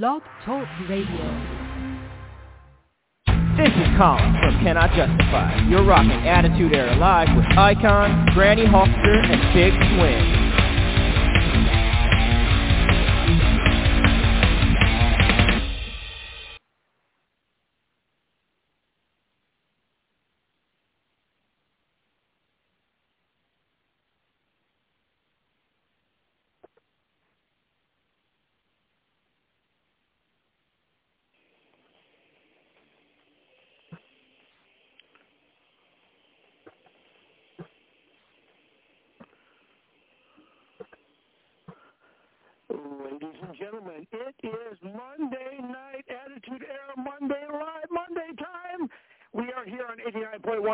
Blog Talk Radio. This is Colin from Cannot Justify. You're rocking Attitude Era Live with Icon, Granny Hawkster, and Big Swing.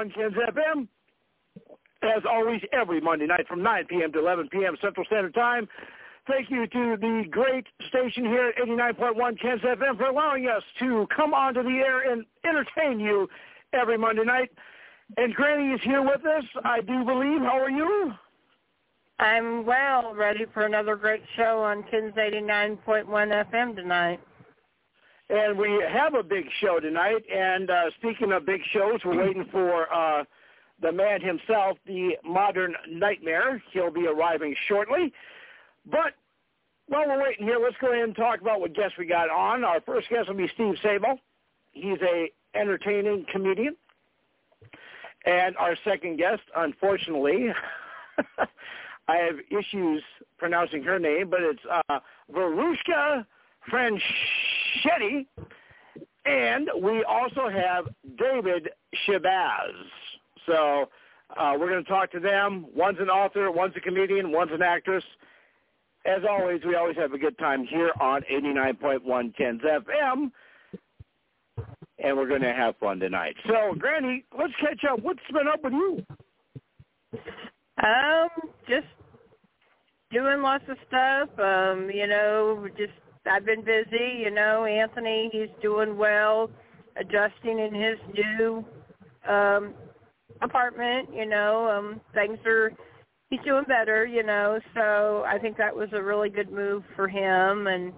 89.1 Kens FM. As always, every Monday night from 9 p.m. to 11 p.m. Central Standard Time. Thank you to the great station here at 89.1 Kens FM for allowing us to come onto the air and entertain you every Monday night. And Granny is here with us, I do believe. How are you? I'm well, ready for another great show on Kens 89.1 FM tonight. And we have a big show tonight. And uh, speaking of big shows, we're waiting for uh, the man himself, the modern nightmare. He'll be arriving shortly. But while we're waiting here, let's go ahead and talk about what guests we got on. Our first guest will be Steve Sable. He's a entertaining comedian. And our second guest, unfortunately, I have issues pronouncing her name, but it's uh, Verushka Franchetti. And we also have David Shabazz. So uh, we're going to talk to them. One's an author, one's a comedian, one's an actress. As always, we always have a good time here on 89.1 Kens FM. And we're going to have fun tonight. So, Granny, let's catch up. What's been up with you? Um, just doing lots of stuff. Um, you know, just I've been busy. You know, Anthony, he's doing well, adjusting in his new um apartment. You know, um, things are he's doing better. You know, so I think that was a really good move for him. And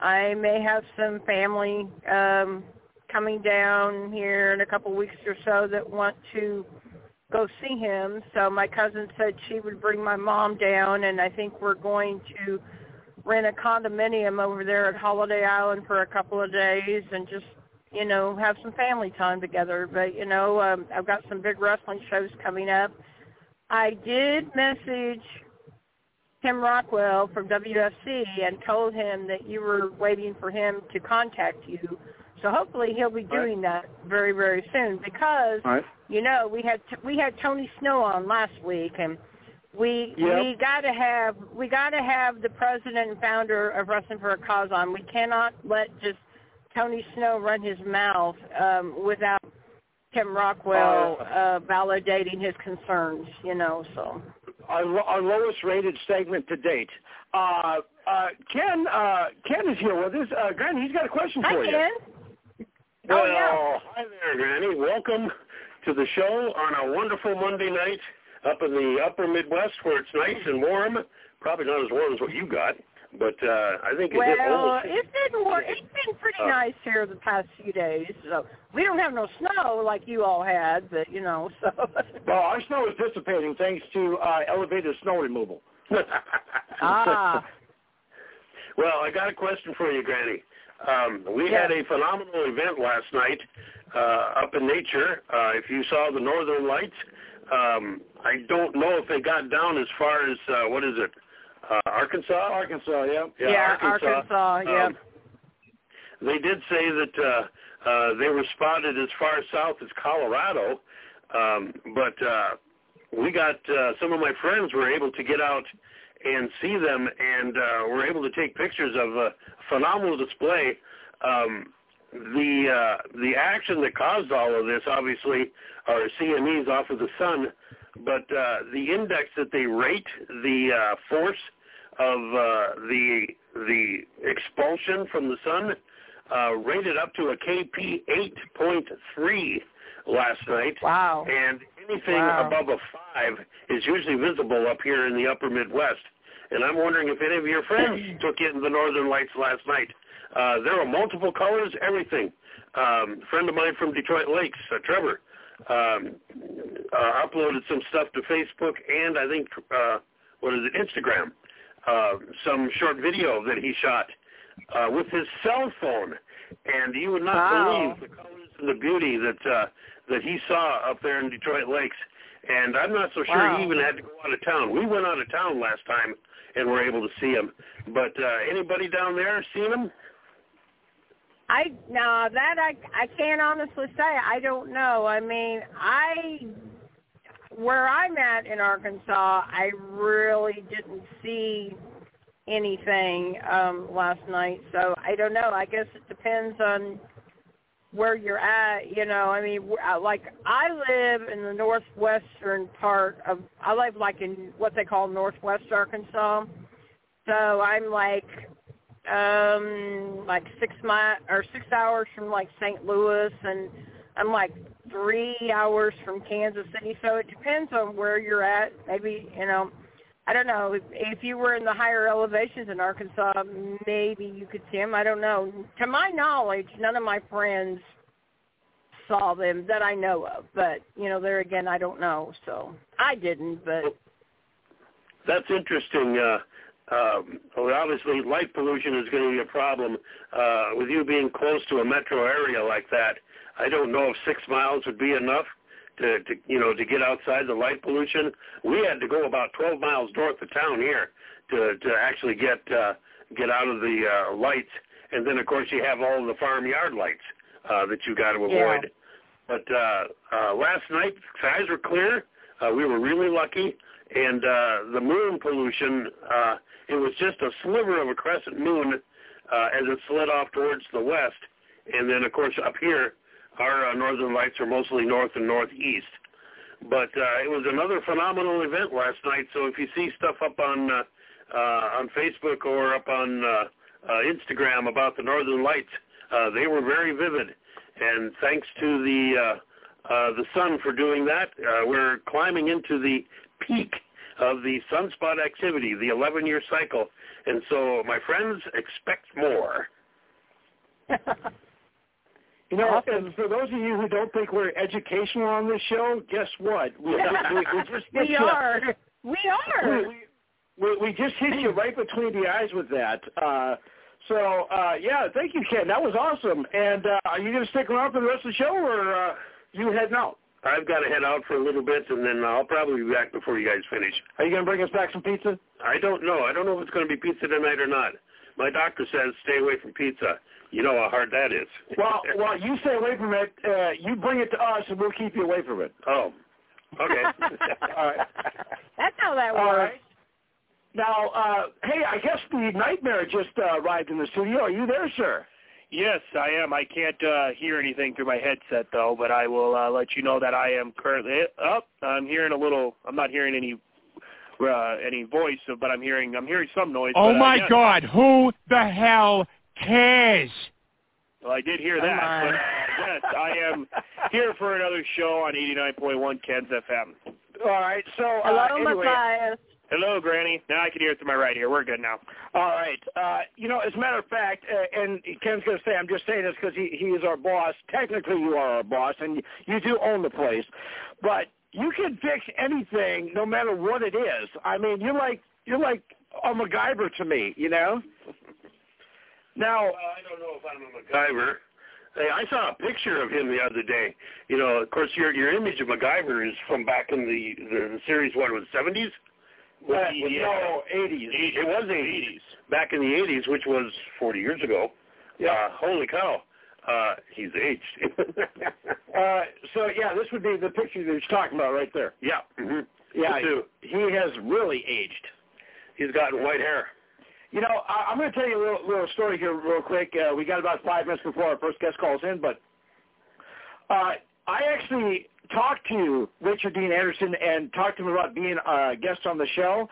I may have some family um coming down here in a couple weeks or so that want to go see him. So my cousin said she would bring my mom down, and I think we're going to rent a condominium over there at Holiday Island for a couple of days and just you know have some family time together. But you know um, I've got some big wrestling shows coming up. I did message Tim Rockwell from WFC and told him that you were waiting for him to contact you. So hopefully he'll be doing that very very soon because right. you know we had we had Tony Snow on last week and we Yep. we got to have we got to have the president and founder of Wrestling for a Cause on. We cannot let just Tony Snow run his mouth um, without Tim Rockwell uh, validating his concerns. You know, so our, lo- our lowest rated segment to date. Uh, uh, Ken, uh, Ken is here with us. Uh, Granny, he's got a question hi for you. Ken. Well, Oh, yeah. hi there, Granny. Welcome to the show on a wonderful Monday night up in the upper Midwest where it's nice and warm. Probably not as warm as what you got, but uh, I think it hit Well, almost. it's been war- it's been pretty Uh, nice here the past few days. So we don't have no snow like you all had, but you know, so Well, our snow is dissipating thanks to uh, elevated snow removal. ah, well, I got a question for you, Granny. Um, we had a phenomenal event last night uh, up in nature. Uh, if you saw the Northern Lights, um, I don't know if they got down as far as uh, what is it, uh, Arkansas? Arkansas, yeah. Yeah, yeah, Arkansas. Arkansas, yeah. Um, they did say that uh, uh, they were spotted as far south as Colorado, um, but uh, we got uh, some of my friends were able to get out and see them, and uh, were able to take pictures of a phenomenal display. Um, the uh, the action that caused all of this, obviously, are CMEs off of the sun, but uh, the index that they rate the uh, force of uh, the the expulsion from the sun uh, rated up to a KP 8.3 last night. Wow. And anything Wow. above a 5 is usually visible up here in the upper Midwest. And I'm wondering if any of your friends took in the northern lights last night Uh, there are multiple colors, everything. Um, a friend of mine from Detroit Lakes, uh, Trevor, um, uh, uploaded some stuff to Facebook and I think uh, what is it, Instagram. Uh, some short video that he shot uh, with his cell phone, and you would not wow. believe the colors and the beauty that uh, that he saw up there in Detroit Lakes. And I'm not so sure wow. he even had to go out of town. We went out of town last time and were able to see him. But uh, anybody down there seen him? I no that I I can't honestly say. I don't know. I mean, I where I'm at in Arkansas, I really didn't see anything um last night. So I don't know. I guess it depends on where you're at. You know, I mean, like I live in the northwestern part of. I live like in what they call Northwest Arkansas. So I'm like um like six mile or six hours from like St. Louis and I'm like three hours from Kansas City. So it depends on where you're at. Maybe, you know, I don't know. If, if you were in the higher elevations in Arkansas, maybe you could see them. I don't know. To my knowledge, none of my friends saw them that I know of. But, you know, there again, I don't know. So I didn't, but. That's interesting. Uh, um, well, obviously, light pollution is going to be a problem. Uh, with you being close to a metro area like that, I don't know if six miles would be enough to, to you know to get outside the light pollution. We had to go about 12 miles north of town here to to actually get uh, get out of the uh, lights, and then of course you have all of the farmyard lights uh, that you got to avoid. Yeah. But uh, uh, last night skies were clear. Uh, we were really lucky, and uh, the moon pollution. Uh, it was just a sliver of a crescent moon uh, as it slid off towards the west, and then of course up here our uh, northern lights are mostly north and northeast. But uh, it was another phenomenal event last night. So if you see stuff up on uh, uh, on Facebook or up on uh, uh, Instagram about the northern lights, uh, they were very vivid. And thanks to the uh, uh, the sun for doing that, uh, we're climbing into the peak of the sunspot activity, the 11-year cycle. And so, my friends, expect more. You know, and for those of you who don't think we're educational on this show, guess what? We, we, we just we you, are. We are. We, we, we just hit you right between the eyes with that. Uh, so, uh, yeah, thank you, Ken. That was awesome. And uh, are you going to stick around for the rest of the show, or uh, you heading out? I've got to head out for a little bit, and then I'll probably be back before you guys finish. Are you going to bring us back some pizza? I don't know. I don't know if it's going to be pizza tonight or not. My doctor says stay away from pizza. You know how hard that is. well, well, you stay away from it. Uh, you bring it to us, and we'll keep you away from it. Oh, okay. All right. That's how that works. right. Now, uh, hey, I guess the Nightmare just uh, arrived in the studio. Are you there, sir? Yes, I am. I can't uh, hear anything through my headset though, but I will uh, let you know that I am currently up. Oh, I'm hearing a little. I'm not hearing any uh, any voice, but I'm hearing I'm hearing some noise. Oh but, uh, my yes. God! Who the hell cares? Well, I did hear that. But, uh, yes, I am here for another show on 89.1 Ken's FM. All right. So, uh, Hello, anyway, Matthias. Hello, Granny. Now I can hear it to my right here. We're good now. All right. Uh, you know, as a matter of fact, uh, and Ken's going to say, I'm just saying this because he, he is our boss. Technically, you are our boss, and you, you do own the place. But you can fix anything, no matter what it is. I mean, you're like you're like a MacGyver to me, you know. Now, Well, I don't know if I'm a MacGyver. Hey, I saw a picture of him the other day. You know, of course, your your image of MacGyver is from back in the the, the series. What was seventies? Uh, no, 80s. It was eighties. Back in the eighties, which was forty years ago. Yeah. Uh, holy cow. Uh, he's aged. Uh, so yeah, this would be the picture that he's talking about right there. yeah. hmm Yeah, too. he has really aged. He's gotten white hair. You know, I, I'm going to tell you a little, little story here real quick. Uh, we got about five minutes before our first guest calls in, but uh, I actually talked to Richard Dean Anderson and talked to him about being a guest on the show.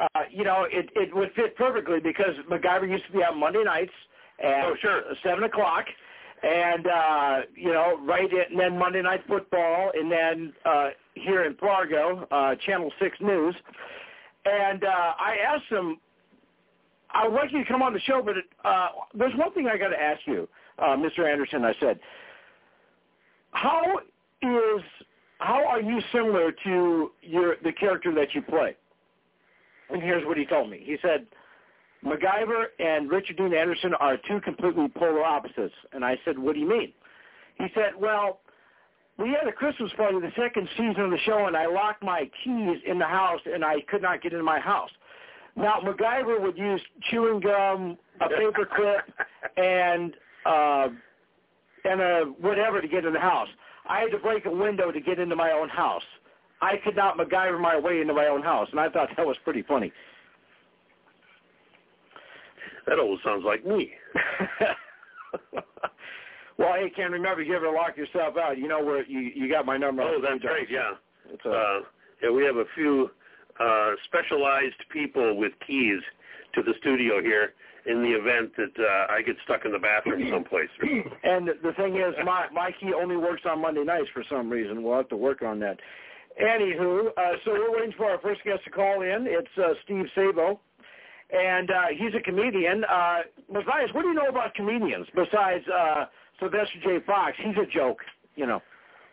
Uh, you know, it, it would fit perfectly because MacGyver used to be on Monday nights at Oh, sure. 7 o'clock. And, uh, you know, right in, and then Monday Night Football, and then uh, here in Fargo, uh, Channel 6 News. And uh, I asked him, I would like you to come on the show, but uh, there's one thing I got to ask you, uh, Mr. Anderson. I said, how is how are you similar to your the character that you play? And here's what he told me. He said, MacGyver and Richard Dean Anderson are two completely polar opposites. And I said, what do you mean? He said, well, we had a Christmas party the second season of the show, and I locked my keys in the house, and I could not get into my house. Now, MacGyver would use chewing gum, a paper clip, and uh, and a whatever to get in the house. I had to break a window to get into my own house. I could not MacGyver my way into my own house, and I thought that was pretty funny. That almost sounds like me. well, hey, Ken, remember, you ever lock yourself out, you know where you you got my number. Oh, that's great, yeah. It's a, Uh, yeah, we have a few uh, specialized people with keys to the studio here in the event that uh, I get stuck in the bathroom someplace. and the thing is, my my key only works on Monday nights for some reason. We'll have to work on that. Anywho, uh, so we're waiting for our first guest to call in. It's uh, Steve Sabo, and uh, he's a comedian. Uh, Matthias, what do you know about comedians besides uh, Sylvester J. Fox? He's a joke, you know.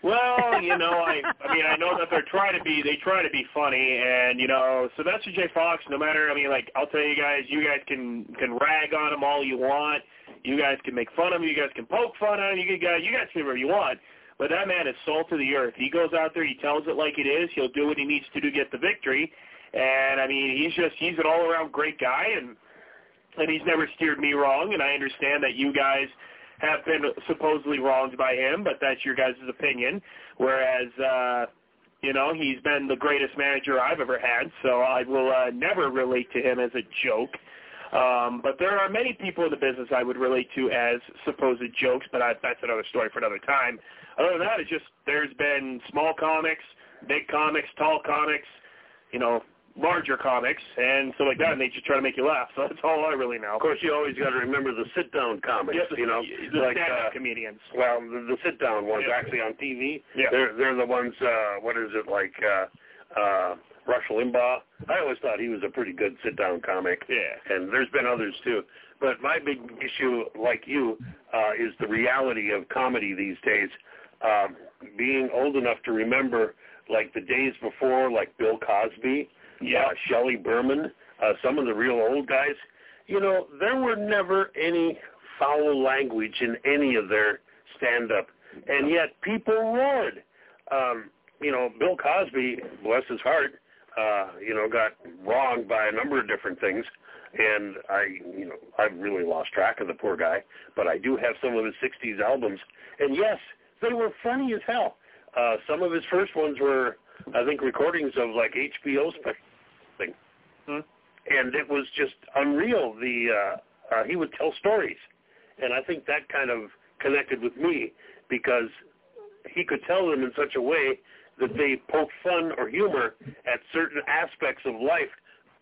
Well, you know, I I mean, I know that they're trying to be they try to be funny, and you know, Sylvester J. Fox. No matter, I mean, like I'll tell you guys, you guys can can rag on him all you want. You guys can make fun of him. You guys can poke fun at him. You guys, you guys can do whatever you want. But that man is salt of the earth. He goes out there, he tells it like it is. He'll do what he needs to do to get the victory. And I mean, he's just he's an all around great guy, and and he's never steered me wrong. And I understand that you guys have been supposedly wronged by him, but that's your guys' opinion. Whereas, uh, you know, he's been the greatest manager I've ever had, so I will uh, never relate to him as a joke. Um, but there are many people in the business I would relate to as supposed jokes, but I, that's another story for another time. Other than that, it's just there's been small comics, big comics, tall comics, you know, larger comics and stuff like that, and they just try to make you laugh. So that's all I really know. Of course, you always got to remember the sit-down comics. Yes, you know, the like stand-up uh, comedians. well, the, the sit-down ones Yeah. actually on TV. Yeah. They're they're the ones. Uh, what is it like? Uh, uh, Rush Limbaugh. I always thought he was a pretty good sit-down comic. Yeah. and there's been others too. But my big issue, like you, uh, is the reality of comedy these days. Um, being old enough to remember, like the days before, like Bill Cosby, Yeah. Shelley Berman, uh, some of the real old guys. You know, there were never any foul language in any of their stand-up, and yet people roared. Um, you know, Bill Cosby, bless his heart, uh, you know, got wronged by a number of different things. And I, you know, I've really lost track of the poor guy, but I do have some of his 60s albums. And yes, they were funny as hell. Uh, some of his first ones were, I think, recordings of like HBO special thing. Hmm. And it was just unreal. The, uh, uh, he would tell stories. And I think that kind of connected with me because he could tell them in such a way that they poke fun or humor at certain aspects of life,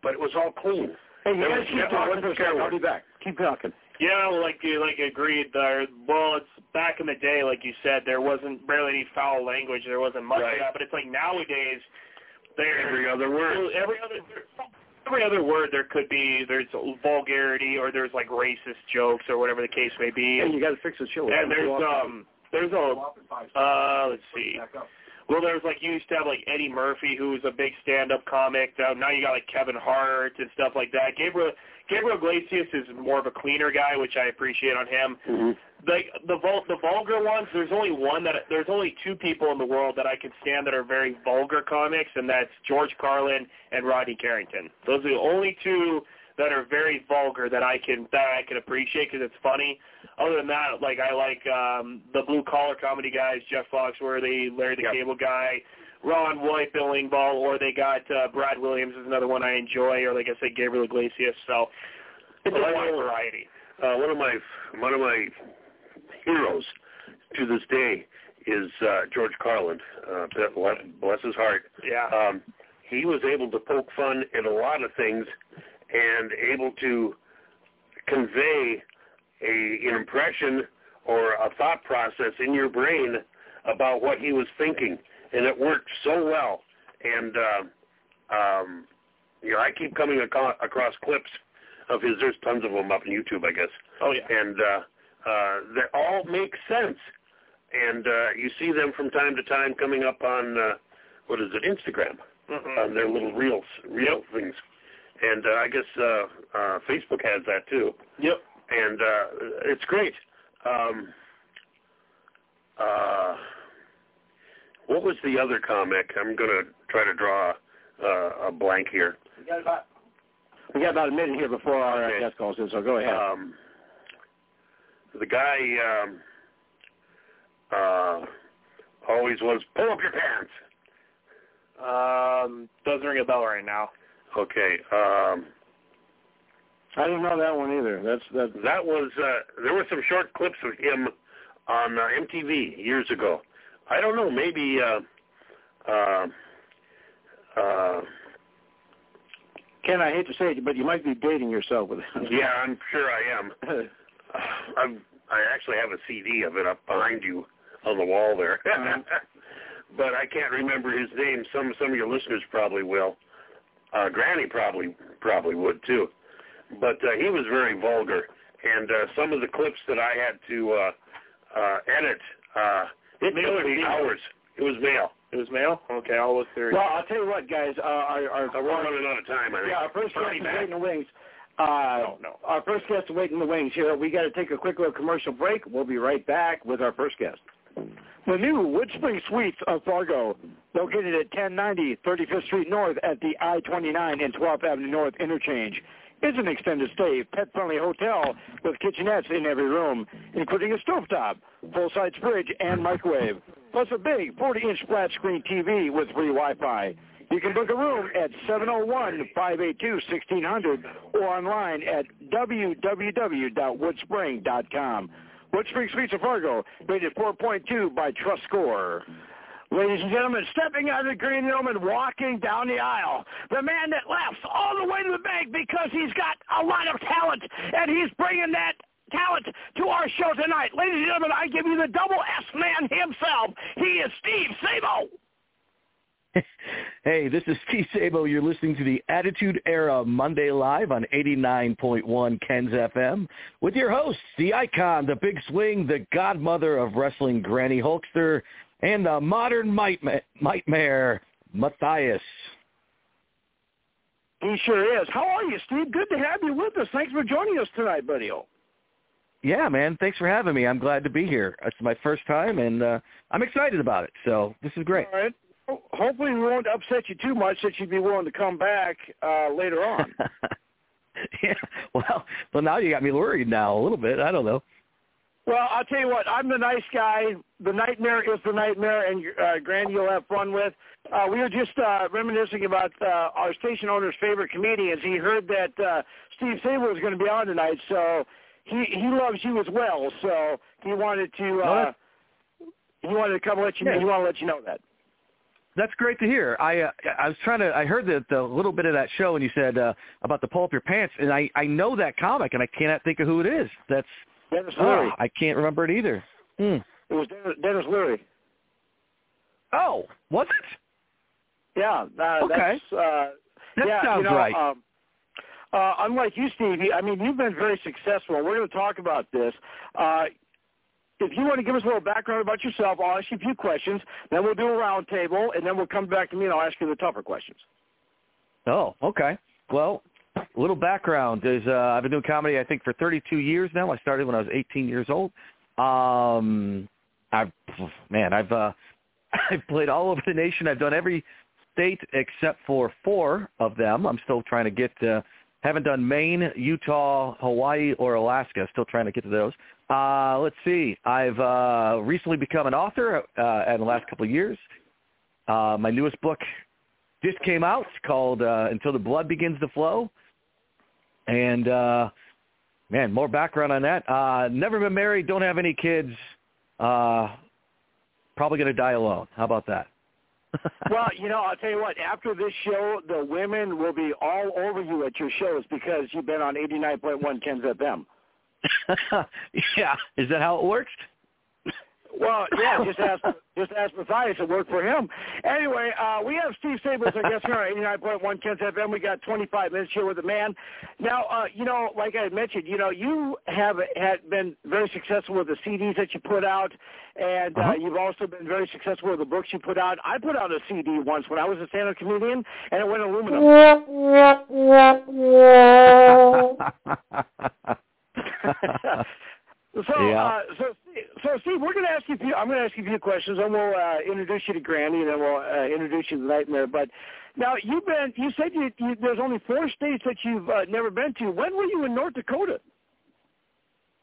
but it was all clean. Hey, you There guys was keep never talking for a second. I'll be back. Keep talking. Yeah, like you like agreed there. Well, it's back in the day, like you said, there wasn't barely any foul language. There wasn't much Right. of that. But it's like nowadays, there Every other word. every other every other word there could be there's vulgarity or there's like racist jokes or whatever the case may be. And you got to fix the show. and there's um there's a uh let's see. Well, there's like you used to have like Eddie Murphy, who was a big stand-up comic. Uh, now you got like Kevin Hart and stuff like that. Gabriel Gabriel Iglesias is more of a cleaner guy, which I appreciate on him. Mm-hmm. Like the vul- the vulgar ones, there's only one that there's only two people in the world that I can stand that are very vulgar comics, and that's George Carlin and Rodney Carrington. Those are the only two that are very vulgar that I can that I can appreciate because it's funny. Other than that, like I like um, the blue collar comedy guys, Jeff Foxworthy, Larry the Yep. Cable Guy, Ron White, Bill Engvall, or they got uh, Brad Williams is another one I enjoy, or like I said, Gabriel Iglesias. So it's Well, a wide variety. Uh, one of my one of my heroes to this day is uh, George Carlin. Uh, bless, bless his heart. Yeah. Um, he was able to poke fun at a lot of things and able to convey a, an impression or a thought process in your brain about what he was thinking, and it worked so well. And uh, um, you know, I keep coming aco- across clips of his. There's tons of them up on YouTube, I guess. Oh yeah. And uh, uh, they all make sense. And uh, you see them from time to time coming up on uh, what is it, Instagram, mm-hmm. on their little reels, reel things. And uh, I guess uh, uh, Facebook has that too. Yep. And uh, it's great. Um, uh, what was the other comic? I'm going to try to draw uh, a blank here. We got about we got about a minute here before our Okay. uh, guest calls in, so go ahead. Um, the guy um, uh, always was pull up your pants. Um, doesn't ring a bell right now. Okay, um, I didn't know that one either. That's that. that was uh, there were some short clips of him on uh, MTV years ago. I don't know, maybe. Uh, uh, uh, Ken, I hate to say it, but you might be dating yourself with that. yeah, I'm sure I am. I'm, I actually have a CD of it up behind you on the wall there, Uh-huh. but I can't remember his name. Some some of your listeners probably will. Uh, Granny probably probably would too, but uh, he was very vulgar, and uh, some of the clips that I had to uh, uh, edit, uh, it Male or took me female? hours. It was mail. It was mail. Okay, I'll look through. well, I'll tell you what, guys. Uh, our our, we're running out of time. I think. yeah, our first guest Bernie is waiting in the wings. Uh, No, no. Our first guest is waiting in the wings here. We got to take a quick little commercial break. We'll be right back with our first guest. The new Wood Spring Suites of Fargo, located at 1090 35th Street North at the I-29 and 12th Avenue North interchange, is an extended stay, pet-friendly hotel with kitchenettes in every room, including a stovetop, full-size fridge, and microwave, plus a big 40-inch flat-screen TV with free Wi-Fi. You can book a room at 701-582-1600 or online at www.woodspring.com. Woodspring Suites of Fargo, rated 4.2 by Trust Score. Ladies and gentlemen, stepping out of the green room and walking down the aisle, the man that laughs all the way to the bank because he's got a lot of talent, and he's bringing that talent to our show tonight. Ladies and gentlemen, I give you the double S man himself. He is Steve Sabo. Hey, this is Steve Sabo. You're listening to the Attitude Era Monday Live on 89.1 Ken's FM with your hosts, the icon, the big swing, the godmother of wrestling, Granny Hulkster, and the modern nightma- nightmare, Matthias. He sure is. How are you, Steve? Good to have you with us. Thanks for joining us tonight, buddy. Yeah, man. Thanks for having me. I'm glad to be here. It's my first time, and uh, I'm excited about it. So this is great. All right. Hopefully we won't upset you too much that you'd be willing to come back uh, later on. yeah. Well, well, now you got me worried now a little bit. I don't know. Well, I'll tell you what. I'm the nice guy. The nightmare is the nightmare, and uh, Granny you'll have fun with. Uh, we were just uh, reminiscing about uh, our station owner's favorite comedians. He heard that uh, Steve Sable was going to be on tonight, so he he loves you as well. So he wanted to uh, he wanted to come let you Yeah. he wanted to let you know that. That's great to hear. I uh, I was trying to. I heard the, the little bit of that show, and you said uh, about the pull up your pants, and I I know that comic, and I cannot think of who it is. That's Denis Leary. oh, I can't remember it either. Hmm. It was Denis, Denis Leary. Oh, was it? Yeah. Uh, Okay. That's, uh, That yeah, sounds you know, right. Um, uh, unlike you, Steve, you- I mean, you've been very successful. We're going to talk about this. Uh, if you want to give us a little background about yourself, I'll ask you a few questions. Then we'll do a round table, and then we'll come back to me and I'll ask you the tougher questions. Oh, okay. Well, a little background is uh, I've been doing comedy I think for 32 years now. I started when I was 18 years old. Um, I've man, I've uh, I've played all over the nation. I've done every state except for four of them. I'm still trying to get. Uh, haven't done Maine, Utah, Hawaii, or Alaska. Still trying to get to those. Uh, let's see. I've uh, recently become an author uh, in the last couple of years. Uh, my newest book just came out It's called uh, Until the Blood Begins to Flow. And uh man, more background on that. Uh never been married, don't have any kids. Uh probably gonna die alone. How about that? well, you know, I'll tell you what. After this show, the women will be all over you at your shows because you've been on 89.1 Ken's FM. yeah. Is that how it works? Well, yeah, just ask just ask Matthias. It worked for him. Anyway, uh, we have Steve Sabers, I guess, here on 89.1 Kens FM. We got 25 minutes here with the man. Now, uh, you know, like I mentioned, you know, you have had been very successful with the CDs that you put out, and uh, Uh-huh. you've also been very successful with the books you put out. I put out a CD once when I was a stand-up comedian, and it went aluminum. So, Yeah. uh, so, so, Steve, we're going to ask you. A few, I'm going to ask you a few questions, and we'll uh, introduce you to Granny, and then we'll uh, introduce you to Nightmare. But now, you've been. You said you, you there's only four states that you've uh, never been to. When were you in North Dakota?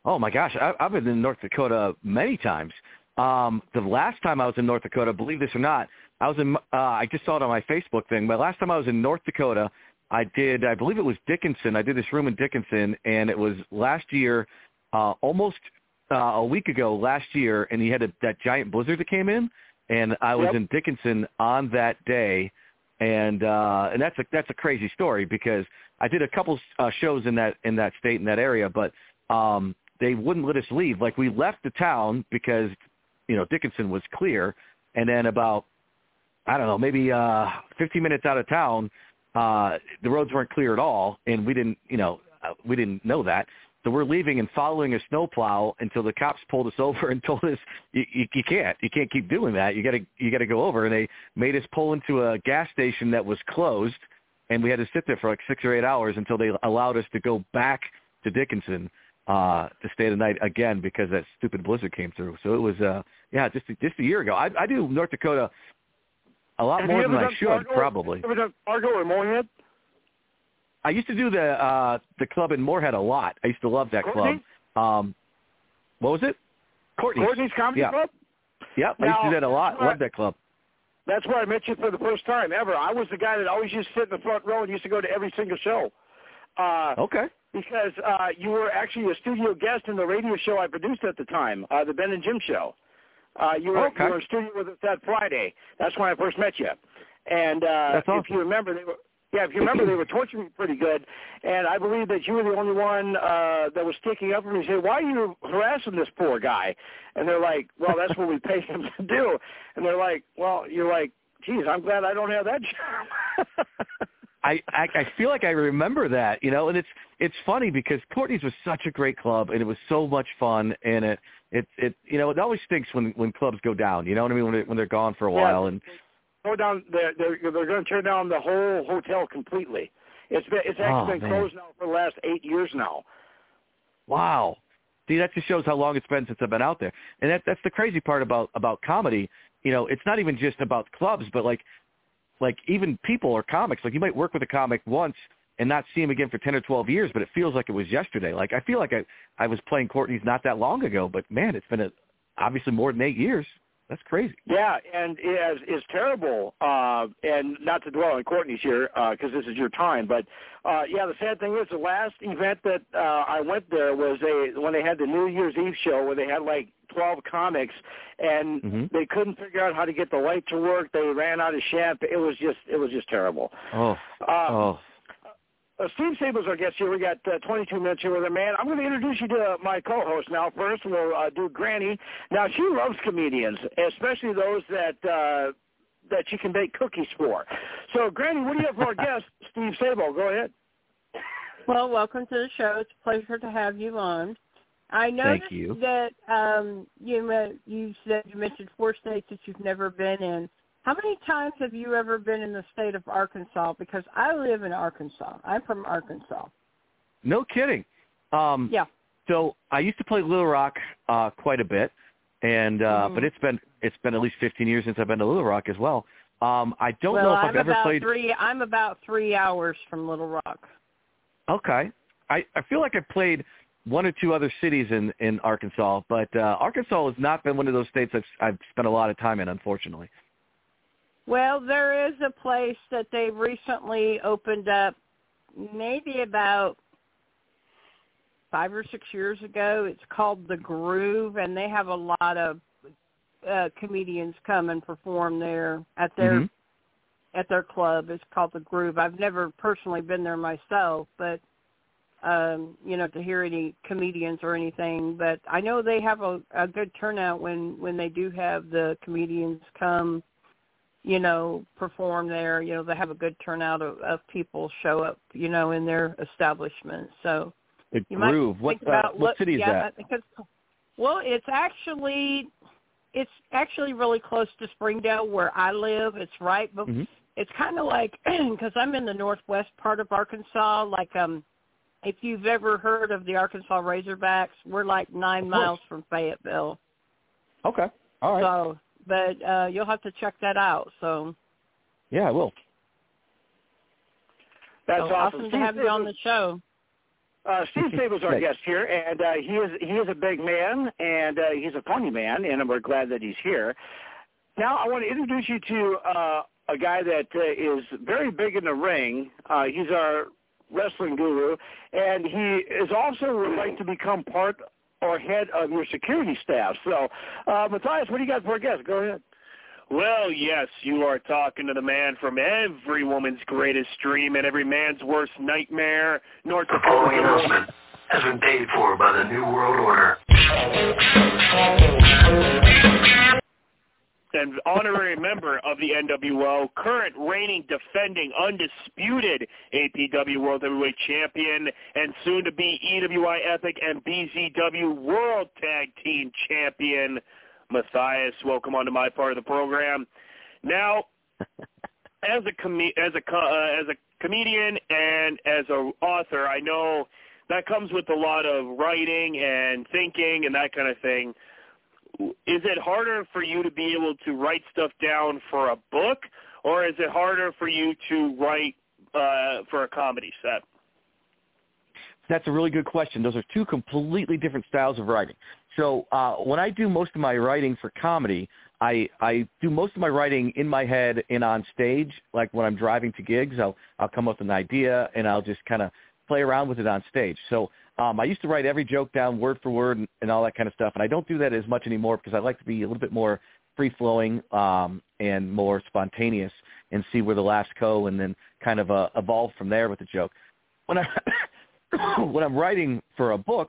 Oh my gosh, I, I've been in North Dakota many times. Um, the last time I was in North Dakota, believe this or not, I was in. Uh, I just saw it on my Facebook thing. But last time I was in North Dakota, I did. I believe it was Dickinson. I did this room in Dickinson, and it was last year, uh, almost uh, a week ago last year, and he had a, that giant blizzard that came in, and I was Yep. in Dickinson on that day, and uh, and that's a that's a crazy story because I did a couple uh, shows in that in that state in that area, but um, they wouldn't let us leave. Like we left the town because you know Dickinson was clear, and then about I don't know maybe uh, 15 minutes out of town, uh, the roads weren't clear at all, and we didn't you know uh, we didn't know that. So we're leaving and following a snowplow until the cops pulled us over and told us you, you, you can't, you can't keep doing that. You got to, you got to go over. And they made us pull into a gas station that was closed, and we had to sit there for like six or eight hours until they allowed us to go back to Dickinson uh to stay the night again because that stupid blizzard came through. So it was, uh yeah, just just a year ago. I, I do North Dakota a lot Have more than I should, Fargo? probably. Have you ever done Fargo or Moorhead? I used to do the uh the club in Moorhead a lot. I used to love that Courtney? club. Um what was it? Courtney's. Courtney's Comedy Yeah. Club. Yep, I used to do that a lot. that's where- Love that club. That's where I met you for the first time ever. I was the guy that always used to sit in the front row and used to go to every single show. Uh, Okay. because uh, you were actually a studio guest in the radio show I produced at the time, uh, the Ben and Jim Show. Uh, you were Okay. you were in studio with us that Friday. That's when I first met you. And uh, That's if you remember, they were yeah, if you remember, they were torturing me pretty good. And I believe that you were the only one uh, that was sticking up for me. and Said, "Why are you harassing this poor guy?" And they're like, "Well, that's what we pay him to do." And they're like, "Well, you're like, geez, I'm glad I don't have that job." I, I I feel like I remember that, you know, and it's it's funny because Courtney's was such a great club and it was so much fun and it it it you know it always stinks when when clubs go down, you know what I mean when they, when they're gone for a Yeah. while and go down. They're they're, they're going to turn down the whole hotel completely. It's been it's Oh, actually been man. closed now for the last eight years now. wow. See, that just shows how long it's been since I've been out there. And that that's the crazy part about about comedy. You know, it's not even just about clubs, but like like even people or comics. Like you might work with a comic once and not see him again for 10 or 12 years, but it feels like it was yesterday. Like I feel like I I was playing Courtney's not that long ago, but man, it's been a, obviously more than 8 years. That's crazy. Yeah, and it is, is terrible. Uh, and not to dwell on Courtney's here because this is your time, but uh, yeah, the sad thing is the last event that uh, I went there was a when they had the New Year's Eve show where they had like 12 comics and Mhm. they couldn't figure out how to get the light to work. They ran out of champagne. It was just it was just terrible. Oh. Uh, Oh. Uh, Steve Sable's our guest here. We got uh, 22 minutes here with him, man. I'm going to introduce you to my co-host now. First, we'll uh, do Granny. Now, she loves comedians, especially those that uh, that she can bake cookies for. So, Granny, what do you have for our guest, Steve Sable? Go ahead. Well, welcome to the show. It's a pleasure to have you on. I noticed Thank you. that um, you you said you mentioned four states that you've never been in. How many times have you ever been in the state of Arkansas? Because I live in Arkansas. I'm from Arkansas. No kidding. Um Yeah. so I used to play Little Rock uh quite a bit and uh Mhm. but it's been it's been at least 15 years since I've been to Little Rock as well. Um I don't well, know if I'm I've ever played three. I'm about three hours from Little Rock. Okay. I I feel like I played one or two other cities in in Arkansas, but uh Arkansas has not been one of those states I've I've spent a lot of time in unfortunately. Well, there is a place that they recently opened up, maybe about five or six years ago. It's called the Groove, and they have a lot of uh, comedians come and perform there at their Mhm. at their club. It's called the Groove. I've never personally been there myself, but um, you know, to hear any comedians or anything, but I know they have a, a good turnout when when they do have the comedians come, you know, perform there. You know, they have a good turnout of, of people show up, you know, in their establishment. So the you Groove. Might What uh, about, what city is yeah, that? Because, well, it's actually it's actually really close to Springdale where I live. It's right, but Mhm. it's kind of like because I'm in the northwest part of Arkansas. Like um, if you've ever heard of the Arkansas Razorbacks, we're like nine miles from Fayetteville. Okay. All right. So, but uh you'll have to check that out. So, yeah, I will. That's so awesome. to have you on the show. Uh, Steve Sable's our guest here, and uh, he is he is a big man, and uh, he's a funny man, and we're glad that he's here. Now, I want to introduce you to uh, a guy that uh, is very big in the ring. Uh, he's our wrestling guru, and he is also would like to become part or head of your security staff. So, uh, Matthias, what do you got for a guest? Go ahead. Well, yes, you are talking to the man from every woman's greatest dream and every man's worst nightmare, North The following Dakota. announcement has been paid for by the New World Order. And honorary member of the NWO, current reigning, defending, undisputed APW World Heavyweight Champion, and soon to be EWI Epic and BZW World Tag Team Champion, Matthias. Welcome onto my part of the program. Now, as a com- as a uh, as a comedian and as a author, I know that comes with a lot of writing and thinking and that kind of thing is it harder for you to be able to write stuff down for a book, or is it harder for you to write uh, for a comedy set? That's a really good question. Those are two completely different styles of writing. So uh, when I do most of my writing for comedy, I I do most of my writing in my head and on stage. Like when I'm driving to gigs, I'll I'll come up with an idea and I'll just kind of play around with it on stage. So um, I used to write every joke down word for word and, and all that kind of stuff, and I don't do that as much anymore because I like to be a little bit more free flowing um, and more spontaneous and see where the laughs go, and then kind of uh, evolve from there with the joke. When I when I'm writing for a book,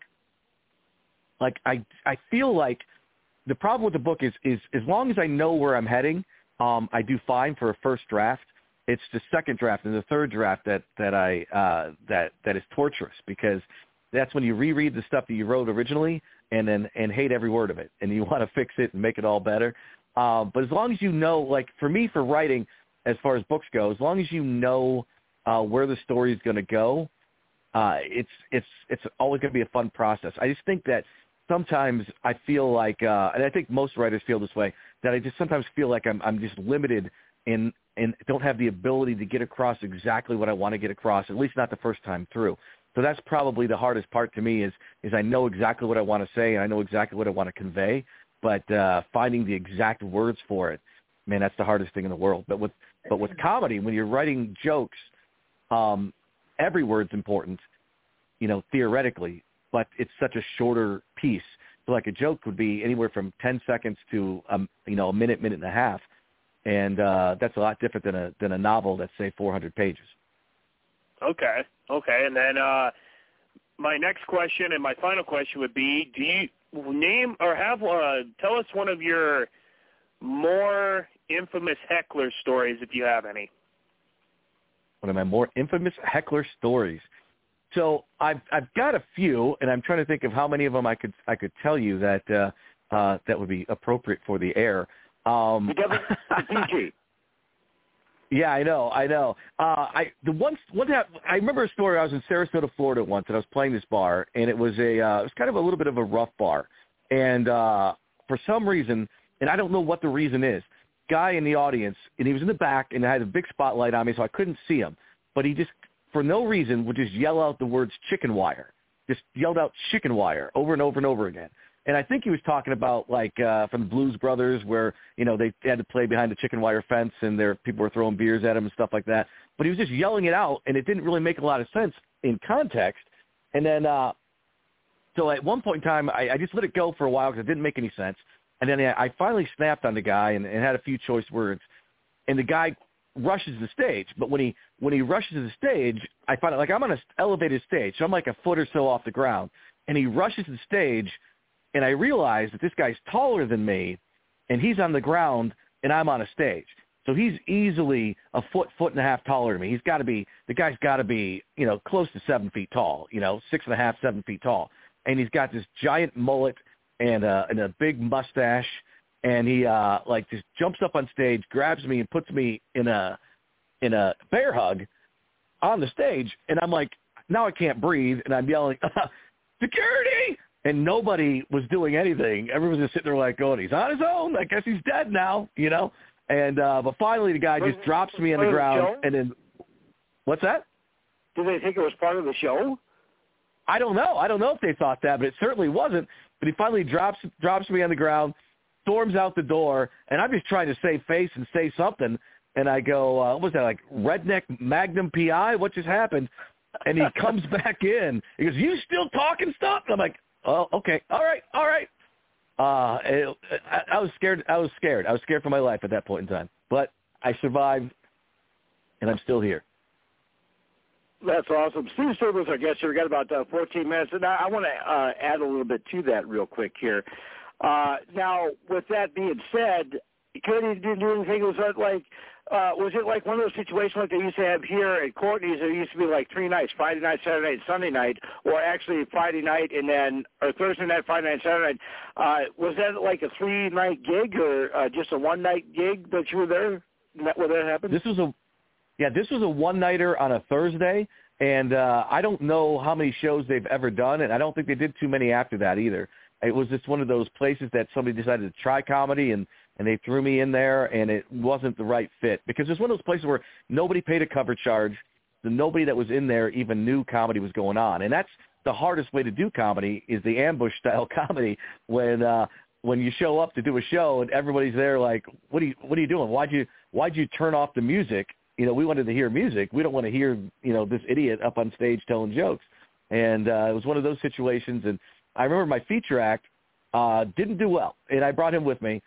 like I I feel like the problem with the book is is as long as I know where I'm heading, um, I do fine for a first draft. It's the second draft and the third draft that that I uh, that that is torturous because that's when you reread the stuff that you wrote originally and then and hate every word of it and you want to fix it and make it all better. Um, but as long as you know, like for me for writing, as far as books go, as long as you know uh, where the story is going to go, uh, it's it's it's always going to be a fun process. I just think that sometimes I feel like, uh, and I think most writers feel this way, that I just sometimes feel like I'm I'm just limited in and don't have the ability to get across exactly what I want to get across, at least not the first time through. So that's probably the hardest part to me is is I know exactly what I want to say and I know exactly what I want to convey, but uh, finding the exact words for it, man, that's the hardest thing in the world. But with but with comedy, when you're writing jokes, um, every word's important, you know, theoretically, but it's such a shorter piece. So like a joke would be anywhere from 10 seconds to, um, you know, a minute, minute and a half. And uh, that's a lot different than a, than a novel that's, say, 400 pages. Okay, okay, and then uh, my next question and my final question would be: Do you name or have uh, tell us one of your more infamous heckler stories, if you have any? One of my more infamous heckler stories. So I've I've got a few, and I'm trying to think of how many of them I could I could tell you that uh, uh, that would be appropriate for the air. Um, The devil- the PG. Yeah, I know, I know. Uh, I the one one that I remember a story. I was in Sarasota, Florida once, and I was playing this bar, and it was a uh, it was kind of a little bit of a rough bar, and uh, for some reason, and I don't know what the reason is. Guy in the audience, and he was in the back, and I had a big spotlight on me, so I couldn't see him. But he just, for no reason, would just yell out the words "chicken wire," just yelled out "chicken wire" over and over and over again. And I think he was talking about like uh from the Blues Brothers where, you know, they had to play behind the chicken wire fence and there people were throwing beers at him and stuff like that. But he was just yelling it out and it didn't really make a lot of sense in context. And then uh so at one point in time I, I just let it go for a while because it didn't make any sense. And then I, I finally snapped on the guy and, and had a few choice words. And the guy rushes the stage. But when he when he rushes the stage, I find it like I'm on an elevated stage, so I'm like a foot or so off the ground, and he rushes the stage, and I realize that this guy's taller than me, and he's on the ground, and I'm on a stage. So he's easily a foot, foot and a half taller than me. He's got to be the guy's got to be you know close to seven feet tall, you know six and a half, seven feet tall, and he's got this giant mullet and a and a big mustache, and he uh like just jumps up on stage, grabs me, and puts me in a in a bear hug on the stage, and I'm like, now I can't breathe, and I'm yelling, security, and nobody was doing anything. Everyone was just sitting there like, going, he's on his own. I guess he's dead now, you know. And uh but finally, the guy just drops me on the ground, and then what's that? Did they think it was part of the show? I don't know. I don't know if they thought that, but it certainly wasn't. But he finally drops drops me on the ground, storms out the door, and I'm just trying to save face and say something. And I go, uh, what was that, like redneck Magnum PI? What just happened? And he comes back in. He goes, you still talking stuff? And I'm like, oh, okay, all right, all right. Uh, it, I, I was scared. I was scared. I was scared for my life at that point in time. But I survived, and I'm still here. That's awesome. Steve Sturber's our guest here. We got about uh, 14 minutes, and I, I want to uh, add a little bit to that real quick here. Uh, now, with that being said, could he do anything? Was that like, uh, was it like one of those situations like they used to have here at Courtney's? There used to be like three nights: Friday night, Saturday night, Sunday night, or actually Friday night and then or Thursday night, Friday night, Saturday night. Uh, was that like a three-night gig or uh, just a one-night gig that you were there? That, where that happened? This was a yeah, this was a one-nighter on a Thursday, and uh, I don't know how many shows they've ever done, and I don't think they did too many after that either. It was just one of those places that somebody decided to try comedy, and and they threw me in there, and it wasn't the right fit because it's one of those places where nobody paid a cover charge, so nobody that was in there even knew comedy was going on, and that's the hardest way to do comedy is the ambush style comedy when uh when you show up to do a show and everybody's there like what are you what are you doing why'd you why'd you turn off the music you know, we wanted to hear music. We don't want to hear, you know, this idiot up on stage telling jokes. And uh, it was one of those situations. And I remember my feature act uh, didn't do well, and I brought him with me.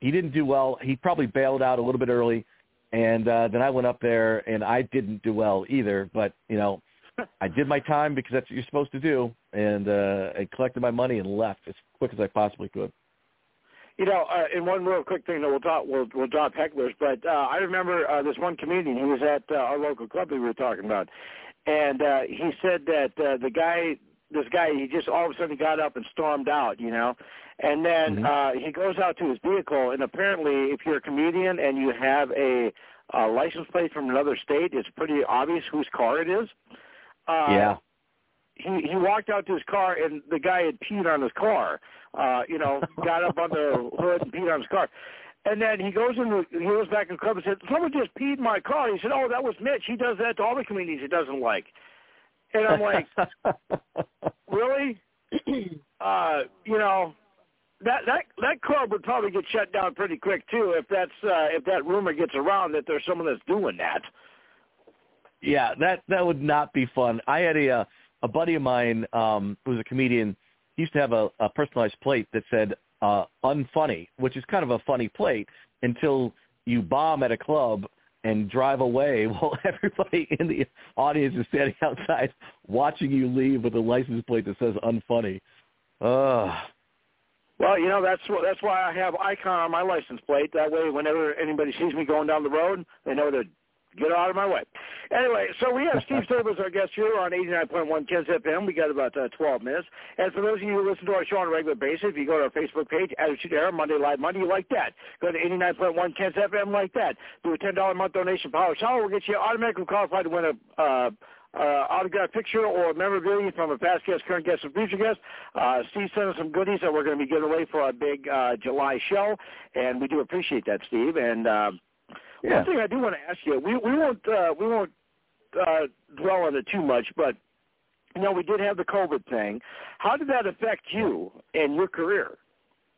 He didn't do well. He probably bailed out a little bit early, and uh, then I went up there, and I didn't do well either. But you know, I did my time because that's what you're supposed to do, and uh, I collected my money and left as quick as I possibly could. You know, uh, in one real quick thing that we'll talk, we'll, we'll drop hecklers, but uh, I remember uh, this one comedian. He was at uh, our local club that we were talking about, and uh, he said that uh, the guy, this guy, he just all of a sudden got up and stormed out. You know, and then Mhm. uh, he goes out to his vehicle, and apparently, if you're a comedian and you have a, a license plate from another state, it's pretty obvious whose car it is. Uh, yeah. he he walked out to his car and the guy had peed on his car. Uh, you know, got up on the hood and peed on his car. And then he goes in the, he goes back in the club and said, Someone just peed my car. He said, Oh, that was Mitch. He does that to all the comedians he doesn't like. And I'm like, Really? uh, you know, that that that club would probably get shut down pretty quick too if that's uh if that rumor gets around that there's someone that's doing that. Yeah, that that would not be fun. I had a uh, a buddy of mine um who was a comedian. He used to have a, a personalized plate that said uh unfunny, which is kind of a funny plate until you bomb at a club and drive away while everybody in the audience is standing outside watching you leave with a license plate that says unfunny. Ugh. Well, you know that's that's why I have icon on my license plate. That way, whenever anybody sees me going down the road, they know to get out of my way. Anyway, so we have Steve Silver as our guest here on 89.1 Kens FM. We got about uh, 12 minutes. And for those of you who listen to our show on a regular basis, if you go to our Facebook page, Attitude Era, Monday Live Monday, you like that. Go to 89.1 Kens FM, like that. Do a $10 a month donation power shower. We'll get you automatically qualified to win a uh, uh, autographed picture or a memorabilia from a past guest, current guest, or future guest. Uh, Steve sent us some goodies that we're going to be giving away for our big uh, July show, and we do appreciate that, Steve. And uh, Yeah. one thing I do want to ask you, we we won't uh, we won't uh, dwell on it too much, but you know we did have the COVID thing. How did that affect you and your career?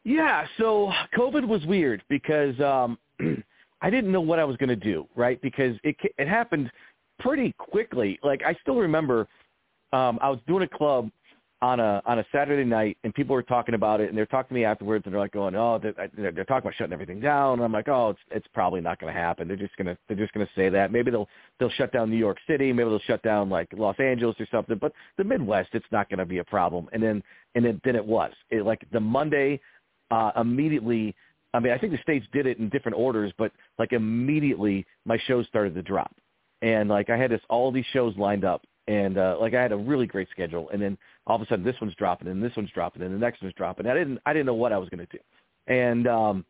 Yeah, so COVID was weird because um I didn't know what I was going to do, right? Because it it happened pretty quickly. Like I still remember um I was doing a club on a on a Saturday night, and people were talking about it, and they're talking to me afterwards, and they're like going, "Oh, they're, they're talking about shutting everything down." And I'm like, "Oh, it's it's probably not going to happen. They're just gonna they're just gonna say that. Maybe they'll they'll shut down New York City, maybe they'll shut down like Los Angeles or something, but the Midwest, it's not going to be a problem." And then and then then it was it, like the Monday uh, immediately. I mean, I think the states did it in different orders, but like immediately my shows started to drop, and like I had this all these shows lined up, and uh, like I had a really great schedule, and then all of a sudden this one's dropping, and this one's dropping, and the next one's dropping. I didn't I didn't know what I was going to do, and um,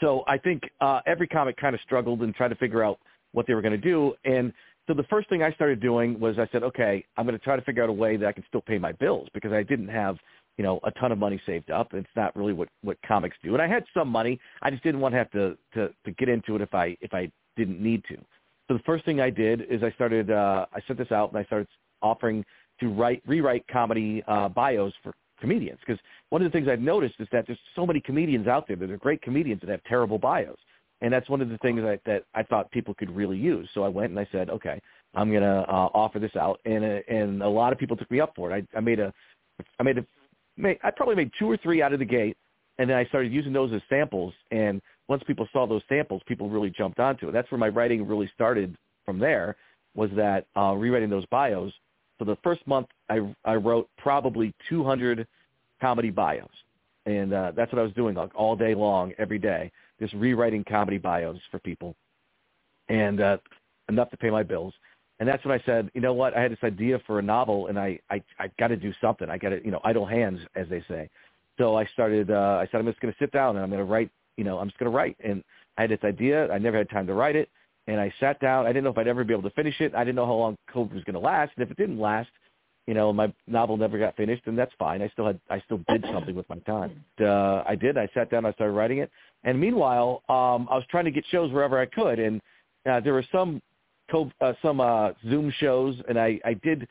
so I think uh, every comic kind of struggled and tried to figure out what they were going to do, and so the first thing I started doing was I said, okay, I'm going to try to figure out a way that I can still pay my bills because I didn't have you know a ton of money saved up. It's not really what what comics do, and I had some money. I just didn't want to have to to to get into it if I if I didn't need to. So the first thing I did is I started, uh, I sent this out and I started offering to write, rewrite comedy uh, bios for comedians. Because one of the things I've noticed is that there's so many comedians out there that are great comedians that have terrible bios. And that's one of the things that, that I thought people could really use. So I went and I said, okay, I'm going to uh, offer this out. And, uh, and a lot of people took me up for it. I, I made a, I made a, made, I probably made two or three out of the gate. And then I started using those as samples. And once people saw those samples, people really jumped onto it. That's where my writing really started from there was that uh, rewriting those bios. So the first month I, I wrote probably 200 comedy bios. And uh, that's what I was doing like all day long, every day, just rewriting comedy bios for people and uh, enough to pay my bills. And that's when I said, you know what, I had this idea for a novel and I, I, I got to do something. I got to, you know, idle hands, as they say. So I started, uh, I said, I'm just going to sit down and I'm going to write you know, I'm just going to write. And I had this idea. I never had time to write it. And I sat down. I didn't know if I'd ever be able to finish it. I didn't know how long COVID was going to last. And if it didn't last, you know, my novel never got finished, and that's fine. I still had, I still did something with my time. Uh, I did. I sat down. I started writing it. And meanwhile, um, I was trying to get shows wherever I could. And uh, there were some, uh, some uh, Zoom shows, and I, I did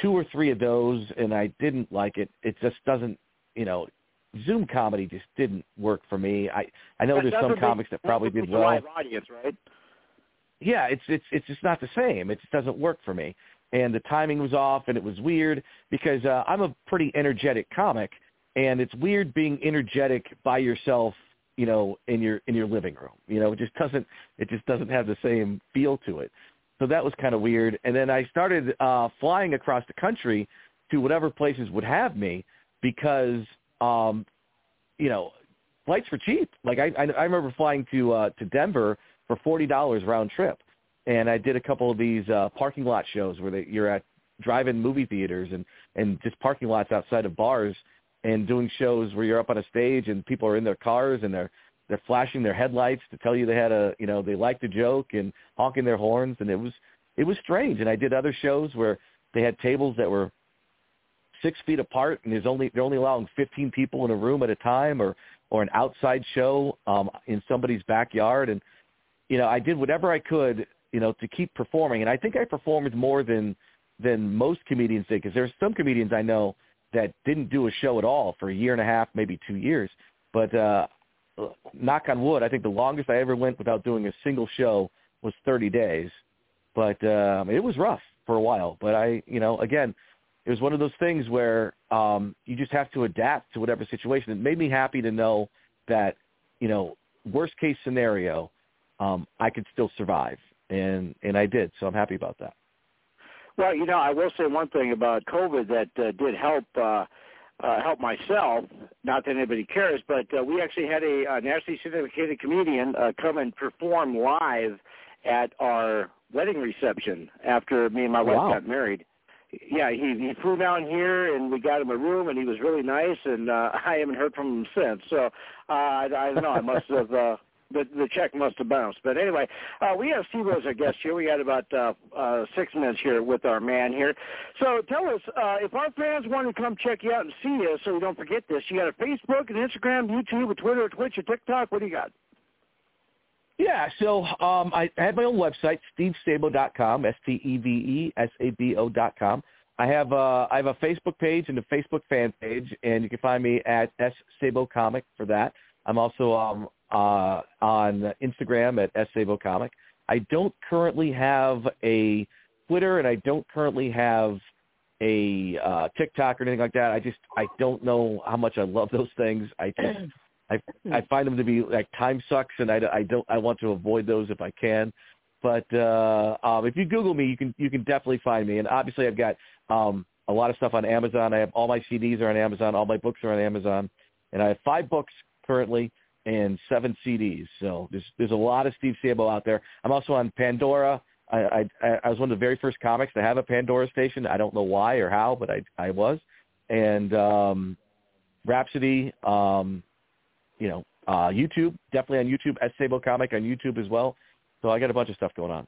two or three of those, and I didn't like it. It just doesn't, you know, Zoom comedy just didn't work for me. I I know there's some comics that probably did well. Live audience, right? Yeah, it's it's it's just not the same. It just doesn't work for me. And the timing was off, and it was weird because uh, I'm a pretty energetic comic, and it's weird being energetic by yourself, you know, in your in your living room. You know, it just doesn't it just doesn't have the same feel to it. So that was kind of weird. And then I started uh, flying across the country to whatever places would have me because um, you know, flights were cheap. Like I, I, I remember flying to uh, to Denver for forty dollars round trip, and I did a couple of these uh, parking lot shows where they, you're at drive-in movie theaters and and just parking lots outside of bars and doing shows where you're up on a stage and people are in their cars and they're they're flashing their headlights to tell you they had a you know they liked the joke and honking their horns and it was it was strange and I did other shows where they had tables that were six feet apart and there's only they're only allowing 15 people in a room at a time or or an outside show um in somebody's backyard. And you know I did whatever I could you know to keep performing. And I think I performed more than than most comedians did because there's some comedians I know that didn't do a show at all for a year and a half maybe 2 years. But uh knock on wood I think the longest I ever went without doing a single show was 30 days. But um it was rough for a while. But I you know again it was one of those things where um, you just have to adapt to whatever situation. It made me happy to know that, you know, worst case scenario, um, I could still survive, and and I did. So I'm happy about that. Well, you know, I will say one thing about COVID that uh, did help uh, uh, help myself. Not that anybody cares, but uh, we actually had a, a nationally syndicated comedian uh, come and perform live at our wedding reception after me and my wife wow. got married yeah, he he flew down here and we got him a room and he was really nice and uh I haven't heard from him since. So uh I, I don't know, I must have uh the the check must have bounced. But anyway, uh we have Steve as our guest here. We got about uh uh six minutes here with our man here. So tell us, uh if our fans want to come check you out and see you so we don't forget this, you got a Facebook, an Instagram, YouTube, a Twitter, a Twitch, a TikTok, what do you got? Yeah, so um, I have my own website, stevesabo.com, S-T-E-V-E-S-A-B-O dot com. I have uh, I have a Facebook page and a Facebook fan page, and you can find me at S Sabo Comic for that. I'm also um, uh, on Instagram at S Sabo Comic. I don't currently have a Twitter, and I don't currently have a uh, TikTok or anything like that. I just I don't know how much I love those things. I just I I find them to be like time sucks, and I, I don't I want to avoid those if I can. But uh, um, if you Google me, you can you can definitely find me. And obviously, I've got um, a lot of stuff on Amazon. I have all my CDs are on Amazon. All my books are on Amazon, and I have five books currently and seven CDs. So there's there's a lot of Steve Sabo out there. I'm also on Pandora. I, I I was one of the very first comics to have a Pandora station. I don't know why or how, but I I was. And um, Rhapsody, um, you know, uh, YouTube definitely on YouTube. S Sabo Comic on YouTube as well. So I got a bunch of stuff going on.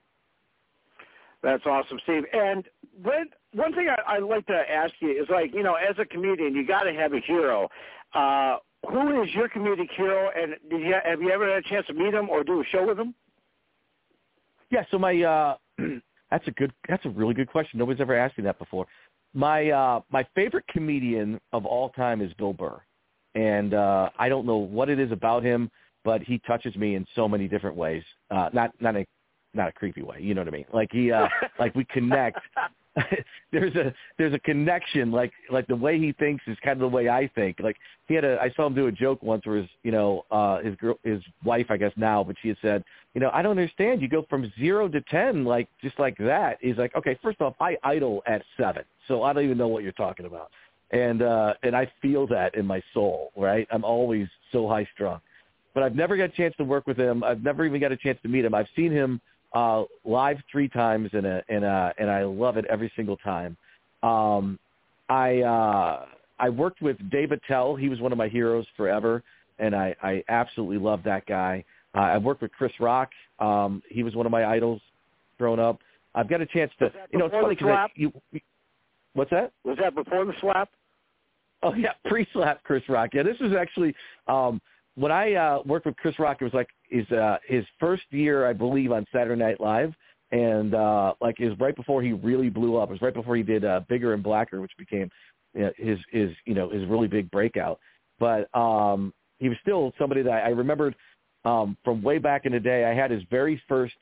That's awesome, Steve. And when, one thing I, I'd like to ask you is like, you know, as a comedian, you got to have a hero. Uh, who is your comedic hero, and did you, have you ever had a chance to meet him or do a show with him? Yeah, so my uh that's a good that's a really good question. Nobody's ever asked me that before. My uh my favorite comedian of all time is Bill Burr. And uh I don't know what it is about him, but he touches me in so many different ways. Uh not not a not a creepy way, you know what I mean? Like he uh like we connect there's a there's a connection like like the way he thinks is kind of the way I think. Like he had a I saw him do a joke once where his you know uh his girl his wife I guess now, but she had said you know I don't understand you go from zero to ten like just like that. He's like okay first off I idle at seven so I don't even know what you're talking about and uh and I feel that in my soul right I'm always so high strung but I've never got a chance to work with him I've never even got a chance to meet him I've seen him uh, live three times and a, and a, and I love it every single time. Um, I uh, I worked with Dave Attell. He was one of my heroes forever, and I, I absolutely love that guy. Uh, I've worked with Chris Rock. Um, he was one of my idols growing up. I've got a chance to, you know, it's funny because you, what's that? Was that before the slap? Oh yeah, pre-slap Chris Rock. Yeah, this was actually um, when I uh, worked with Chris Rock. It was like his uh, his first year, I believe, on Saturday Night Live, and uh, like it was right before he really blew up. It was right before he did uh, Bigger and Blacker, which became you know, his his you know his really big breakout. But um, he was still somebody that I remembered um, from way back in the day. I had his very first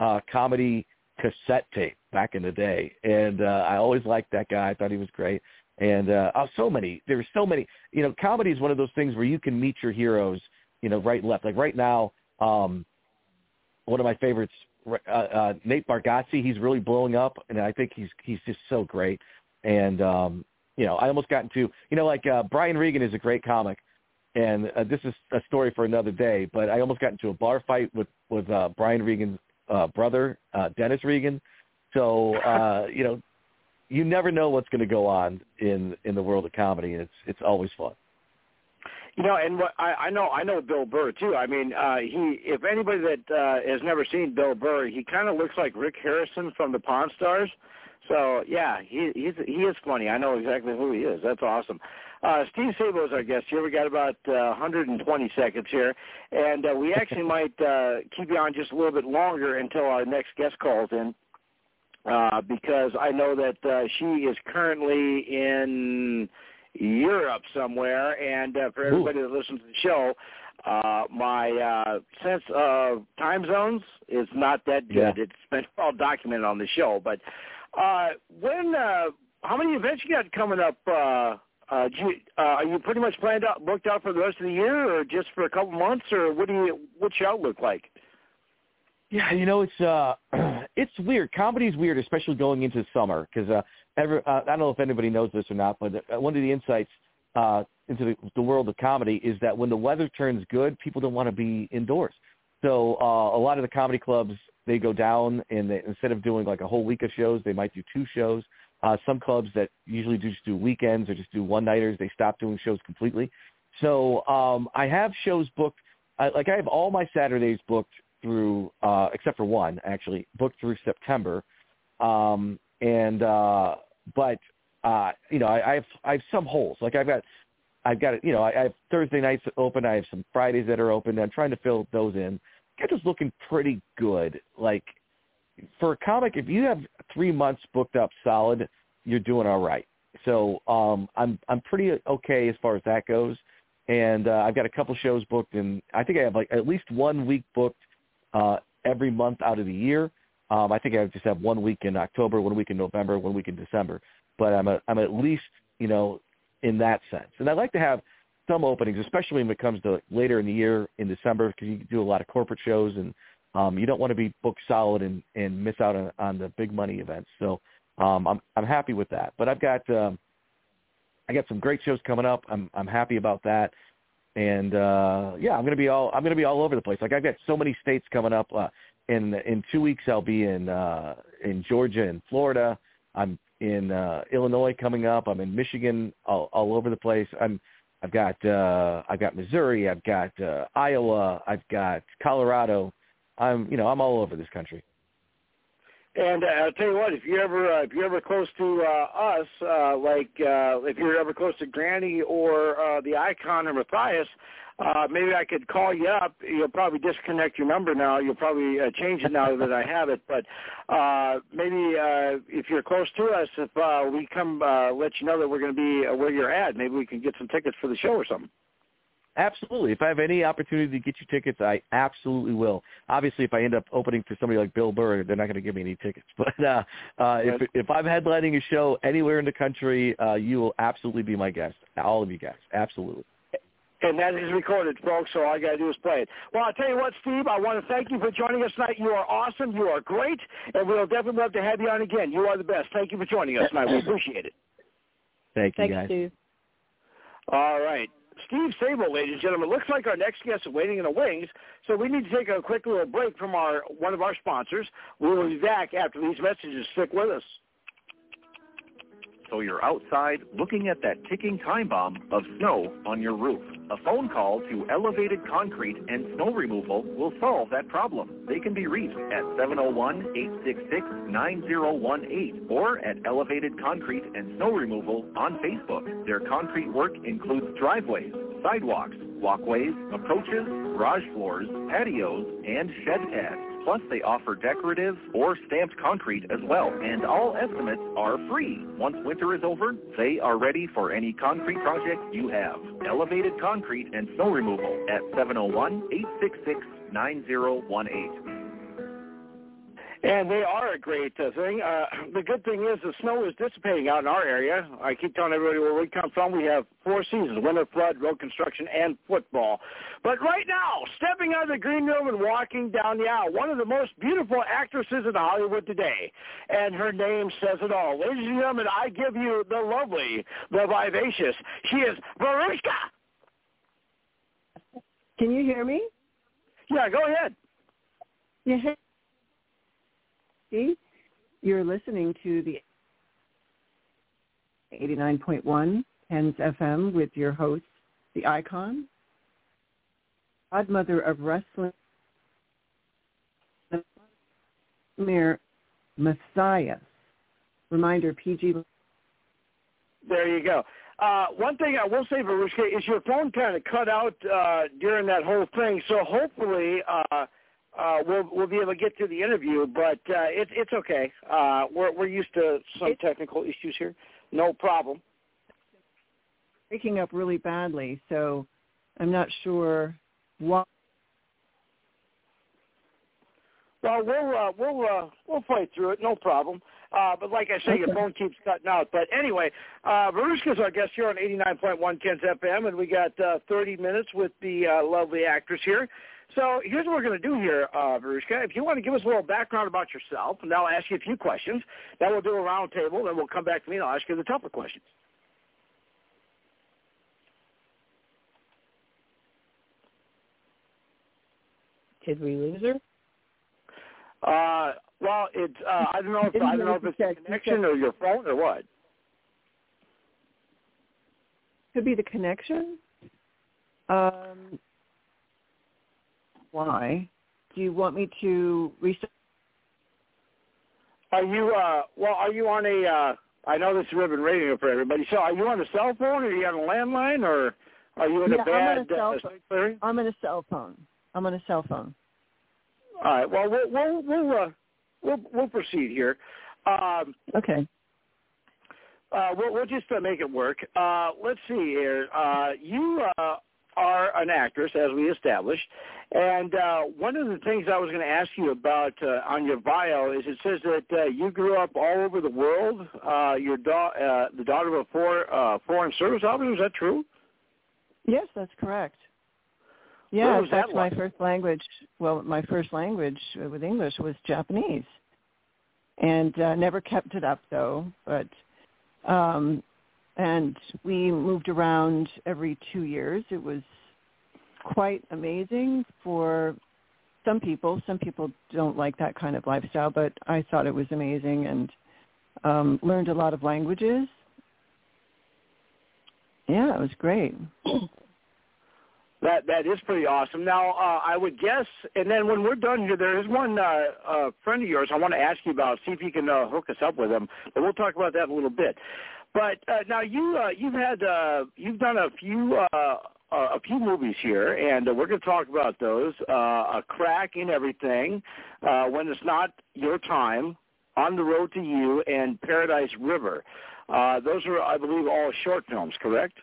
uh, comedy cassette tape back in the day, and uh, I always liked that guy. I thought he was great. And uh, oh, so many. There were so many. You know, comedy is one of those things where you can meet your heroes. You know, right and left. Like right now, um, one of my favorites, uh, uh, Nate Bargatze. He's really blowing up, and I think he's he's just so great. And um, you know, I almost got into you know like uh, Brian Regan is a great comic, and uh, this is a story for another day. But I almost got into a bar fight with with uh, Brian Regan's uh, brother, uh, Dennis Regan. So uh, you know, you never know what's going to go on in in the world of comedy. And it's it's always fun. You know, and what I, I know, I know Bill Burr too. I mean, uh, he. If anybody that uh, has never seen Bill Burr, he kind of looks like Rick Harrison from the Pawn Stars. So yeah, he he's he is funny. I know exactly who he is. That's awesome. Uh, Steve Sabo is our guest here. We got about uh, 120 seconds here, and uh, we actually might uh, keep you on just a little bit longer until our next guest calls in, uh, because I know that uh, she is currently in Europe somewhere. And uh, for everybody Ooh. that listens to the show, uh, my uh, sense of time zones is not that good. Yeah. It's been all documented on the show. But uh, when, uh, how many events you got coming up? Uh, uh, do you, uh, are you pretty much planned out, booked out for the rest of the year, or just for a couple months, or what do you, what's your outlook like? Yeah, you know it's uh, it's weird. Comedy's weird, especially going into summer, because uh, every, uh, I don't know if anybody knows this or not, but uh, one of the insights uh, into the, the world of comedy is that when the weather turns good, people don't want to be indoors. So uh, a lot of the comedy clubs they go down, and they, instead of doing like a whole week of shows, they might do two shows. Uh, some clubs that usually just do weekends or just do one nighters, they stop doing shows completely. So um, I have shows booked. I, like I have all my Saturdays booked through, uh, except for one actually, booked through September. Um, and uh, but uh, you know, I, I have I have some holes. Like I've got I've got you know I, I have Thursday nights open. I have some Fridays that are open. I'm trying to fill those in. Schedule's looking pretty good. Like for a comic, if you have three months booked up solid, you're doing all right. So um, I'm I'm pretty okay as far as that goes. And uh, I've got a couple shows booked, and I think I have like at least one week booked uh, every month out of the year. Um, I think I just have one week in October, one week in November, one week in December. but I'm a, I'm at least you know in that sense. And I'd like to have some openings, especially when it comes to later in the year in December, because you do a lot of corporate shows and um, you don't want to be booked solid and, and miss out on, on the big money events. So um, I'm I'm happy with that. But I've got um, I got some great shows coming up. I'm I'm happy about that. And uh, yeah, I'm gonna be all I'm gonna be all over the place. Like I've got so many states coming up. Uh, in in two weeks, I'll be in uh, in Georgia and Florida. I'm in uh, Illinois coming up. I'm in Michigan, all, all over the place. I'm I've got uh, I've got Missouri. I've got uh, Iowa. I've got Colorado. I'm you know I'm all over this country. And uh, I'll tell you what, if you're ever uh, if you're ever close to uh, us, uh, like uh, if you're ever close to Granny or uh, the Icon or Matthias, uh, maybe I could call you up. You'll probably disconnect your number now. You'll probably uh, change it now that I have it. But uh, maybe uh, if you're close to us, if uh, we come uh, let you know that we're going to be uh, where you're at, maybe we can get some tickets for the show or something. Absolutely. If I have any opportunity to get you tickets, I absolutely will. Obviously, if I end up opening for somebody like Bill Burr, they're not going to give me any tickets. But uh, uh, if if I'm headlining a show anywhere in the country, uh, you will absolutely be my guest. All of you guys, absolutely. And that is recorded, folks, so all I got to do is play it. Well, I'll tell you what, Steve, I want to thank you for joining us tonight. You are awesome. You are great, and we'll definitely love to have you on again. You are the best. Thank you for joining us tonight. We appreciate it. Thank you, Thanks, guys. Steve. All right. Steve Sabo, ladies and gentlemen. Looks like our next guest is waiting in the wings, so we need to take a quick little break from our one of our sponsors. We will be back after these messages. Stick with us. So you're outside looking at that ticking time bomb of snow on your roof. A phone call to Elevated Concrete and Snow Removal will solve that problem. They can be reached at 701-866-9018 or at Elevated Concrete and Snow Removal on Facebook. Their concrete work includes driveways, sidewalks, walkways, approaches, garage floors, patios, and shed pads. Plus, they offer decorative or stamped concrete as well, and all estimates are free. Once winter is over, they are ready for any concrete project you have. Elevated Concrete and Snow Removal at 701-866-9018. And they are a great uh, thing. Uh, the good thing is the snow is dissipating out in our area. I keep telling everybody where we come from, we have four seasons, winter, flood, road construction, and football. But right now, stepping out of the green room and walking down the aisle, one of the most beautiful actresses in Hollywood today. And her name says it all. Ladies and gentlemen, I give you the lovely, the vivacious. She is Verushka. Can you hear me? Yeah, go ahead. Yeah. You're listening to the 89.1 Kens FM with your host, the icon, godmother of wrestling, Mayor Matthias. Reminder, PG. There you go. Uh, one thing I will say, Verushka, is your phone kind of cut out uh, during that whole thing. So hopefully uh, uh, we'll we'll be able to get to the interview. But uh, it's it's okay. Uh, we're we're used to some technical issues here. No problem. Breaking up really badly, so I'm not sure why. Well, we'll uh, we'll uh, we'll fight through it. No problem. Uh, but like I say, your phone keeps cutting out. But anyway, uh, Verushka's our guest here on 89.1 Kens FM, and we got uh, 30 minutes with the uh, lovely actress here. So here's what we're going to do here, uh, Verushka. If you want to give us a little background about yourself, and I'll ask you a few questions. Then we'll do a round table, then we'll come back to me and I'll ask you the tougher questions. Did we lose her? Uh, well, it's uh, I don't know if I don't know if it's the connection or your phone or what. Could be the connection. Um, why? Do you want me to restart? Are you uh well are you on a uh I know this is ribbon radio for everybody. So are you on a cell phone or are you on a landline or are you in a bad I'm on a cell uh, phone. clearing? I'm on a cell phone. I'm on a cell phone. All right. Well, we'll we'll we'll uh, we'll, we'll proceed here. Um, Okay. uh, we'll, we'll just uh, make it work. Uh, let's see here. Uh, you uh, are an actress, as we established. And uh, one of the things I was going to ask you about uh, on your bio is it says that uh, you grew up all over the world. Uh, you're da- uh, the daughter of a for, uh, foreign service officer. Is that true? Yes, that's correct. Yeah, fact, my first language, well, my first language with English was Japanese, and uh, never kept it up though. But um, and we moved around every two years. It was quite amazing for some people. Some people don't like that kind of lifestyle, but I thought it was amazing and um, learned a lot of languages. Yeah, it was great. That that is pretty awesome. Now, uh, I would guess, and then when we're done here, there is one uh, uh, friend of yours I want to ask you about. See if you can uh, hook us up with him, but we'll talk about that in a little bit. But uh, now you uh, you've had uh, you've done a few uh, a few movies here, and uh, we're going to talk about those. Uh, a crack in everything, uh, when it's not your time, on the road to you, and Paradise River. Uh, those are, I believe, all short films, correct?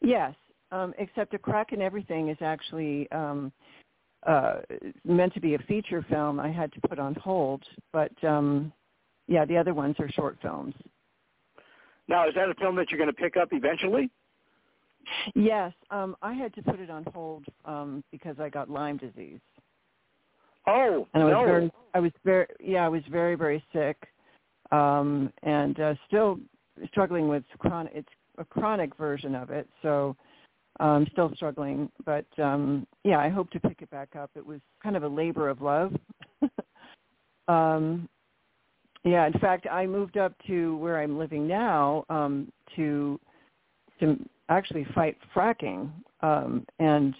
Yes, um, except A Crack in Everything is actually um, uh, meant to be a feature film. I had to put on hold, but um, yeah, the other ones are short films. Now, is that a film that you're going to pick up eventually? Yes, um, I had to put it on hold um, because I got Lyme disease, Oh, and I was no. very, I was very, yeah, I was very, very sick, um, and uh, still struggling with chronic. It's a chronic version of it, so I'm still struggling. But um, yeah, I hope to pick it back up. It was kind of a labor of love. um, yeah, in fact, I moved up to where I'm living now um, to to actually fight fracking, um, and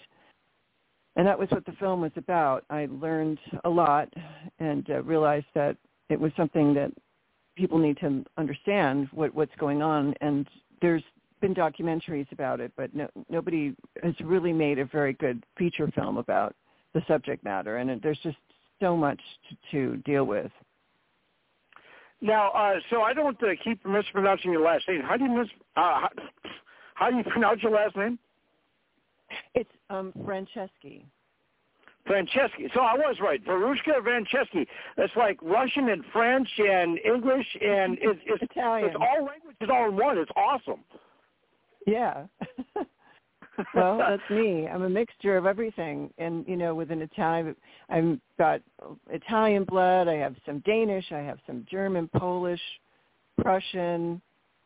and that was what the film was about. I learned a lot and uh, realized that it was something that people need to understand what what's going on. And there's been documentaries about it, but no, nobody has really made a very good feature film about the subject matter. And it, there's just so much to, to deal with. Now, uh, so I don't uh, keep mispronouncing your last name. How do you mis- uh, how, how do you pronounce your last name? It's um, Franceschi. Franceschi. So I was right. Verushka Franceschi. That's like Russian and French and English and it's, it's Italian. It's all languages all in one. It's awesome. Yeah. well, that's me. I'm a mixture of everything, and you know, with an Italian, I've got Italian blood. I have some Danish. I have some German, Polish, Prussian.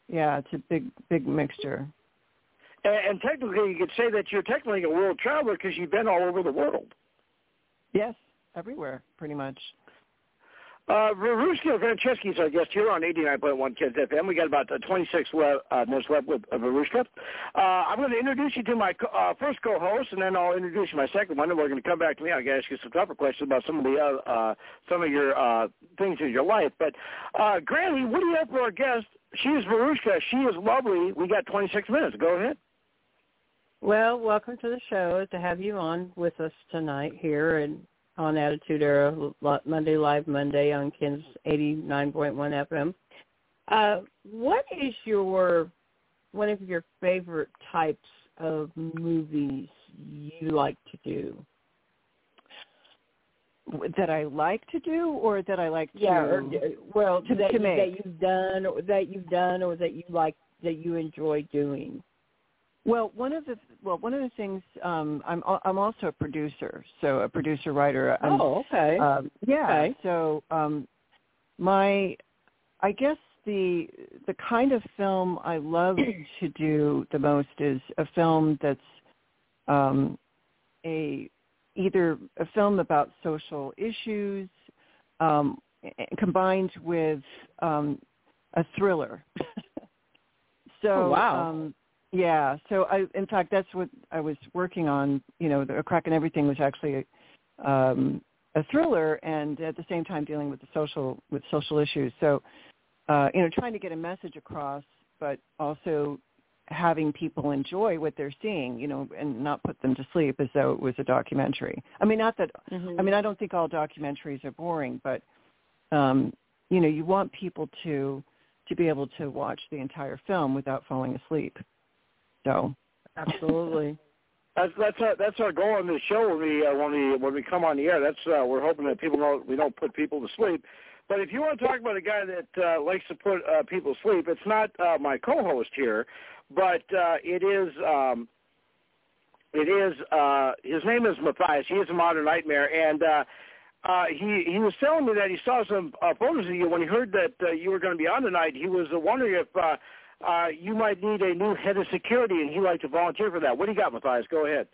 Yeah, it's a big, big mixture. And, and technically, you could say that you're technically a world traveler because you've been all over the world. Yes, everywhere, pretty much. Uh, Verushka Franceschi is our guest here on 89.1 Kens FM. We got about uh, 26 le- uh, minutes left with uh. Uh, I'm going to introduce you to my co- uh, first co-host, and then I'll introduce you my second one, and we're going to come back to me. I'm going to ask you some tougher questions about some of the uh, uh, some of your uh, things in your life. But uh, Granny, what do you have for our guest? She is Verushka. She is lovely. We got 26 minutes. Go ahead. Well, welcome to the show. To have you on with us tonight here and on Attitude Era Monday Live Monday on Ken's 89.1 FM. Uh, what is your one of your favorite types of movies you like to do? That I like to do, or that I like Yeah, to. or, well, to- that, to make. that you've done, or that you've done, or that you like, that you enjoy doing. Well, one of the well, one of the things um, I'm I'm also a producer, so a producer writer. I'm, oh, okay. Um, yeah. Okay. So um, my, I guess the the kind of film I love to do the most is a film that's um, a either a film about social issues um, combined with um, a thriller. so Oh, wow. um, yeah, so I in fact that's what I was working on. You know, the a crack in everything was actually um, a thriller, and at the same time dealing with the social with social issues. So, uh, you know, trying to get a message across, but also having people enjoy what they're seeing. You know, and not put them to sleep as though it was a documentary. I mean, not that. I mean, I don't think all documentaries are boring, but um, you know, you want people to to be able to watch the entire film without falling asleep. So Absolutely. That's that's our that's our goal on this show when we uh, when we when we come on the air. That's uh, we're hoping that people know we don't put people to sleep. But if you want to talk about a guy that uh, likes to put uh, people to sleep, it's not uh, my co-host here, but uh, it is um, it is uh, his name is Matthias. He is a modern nightmare, and uh, uh, he he was telling me that he saw some uh, photos of you when he heard that uh, you were going to be on tonight. He was uh, wondering if uh, uh, you might need a new head of security, and he'd like to volunteer for that. What do you got, Matthias? Go ahead.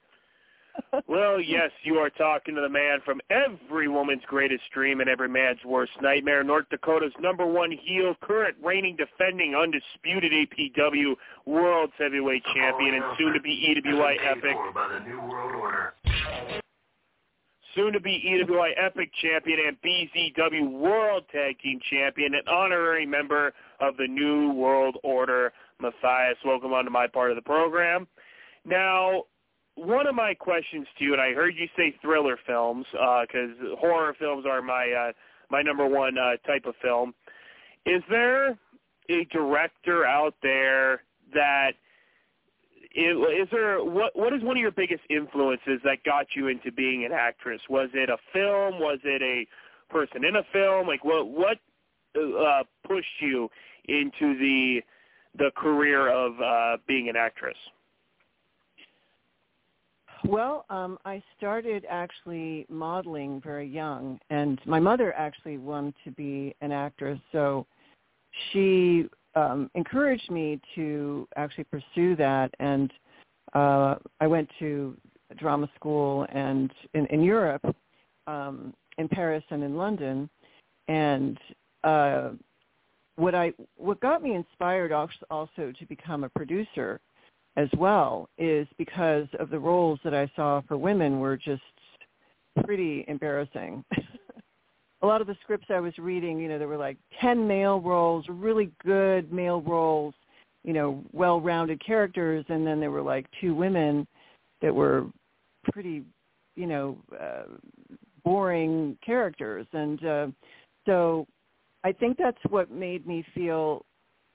well, yes, you are talking to the man from every woman's greatest dream and every man's worst nightmare, North Dakota's number one heel, current reigning, defending, undisputed APW World Heavyweight Champion, and soon to be EWI Epic. By the New World Order. Soon to be EWI Epic Champion and BZW World Tag Team Champion, an honorary member of the New World Order. Matthias, welcome onto my part of the program. Now, one of my questions to you, and I heard you say thriller films because uh, horror films are my uh, my number one uh, type of film. Is there a director out there that is, is there what what is one of your biggest influences that got you into being an actress? Was it a film? Was it a person in a film? Like what what uh, pushed you into the the career of uh, being an actress? Well, um, I started actually modeling very young, and my mother actually wanted to be an actress, so she um, encouraged me to actually pursue that. And uh, I went to drama school and in, in Europe, um, in Paris and in London, and uh, what I what got me inspired also to become a producer as well is because of the roles that I saw for women were just pretty embarrassing. a lot of the scripts I was reading, you know, there were like 10 male roles, really good male roles, you know, well-rounded characters, and then there were like two women that were pretty, you know, uh, boring characters. And uh, so I think that's what made me feel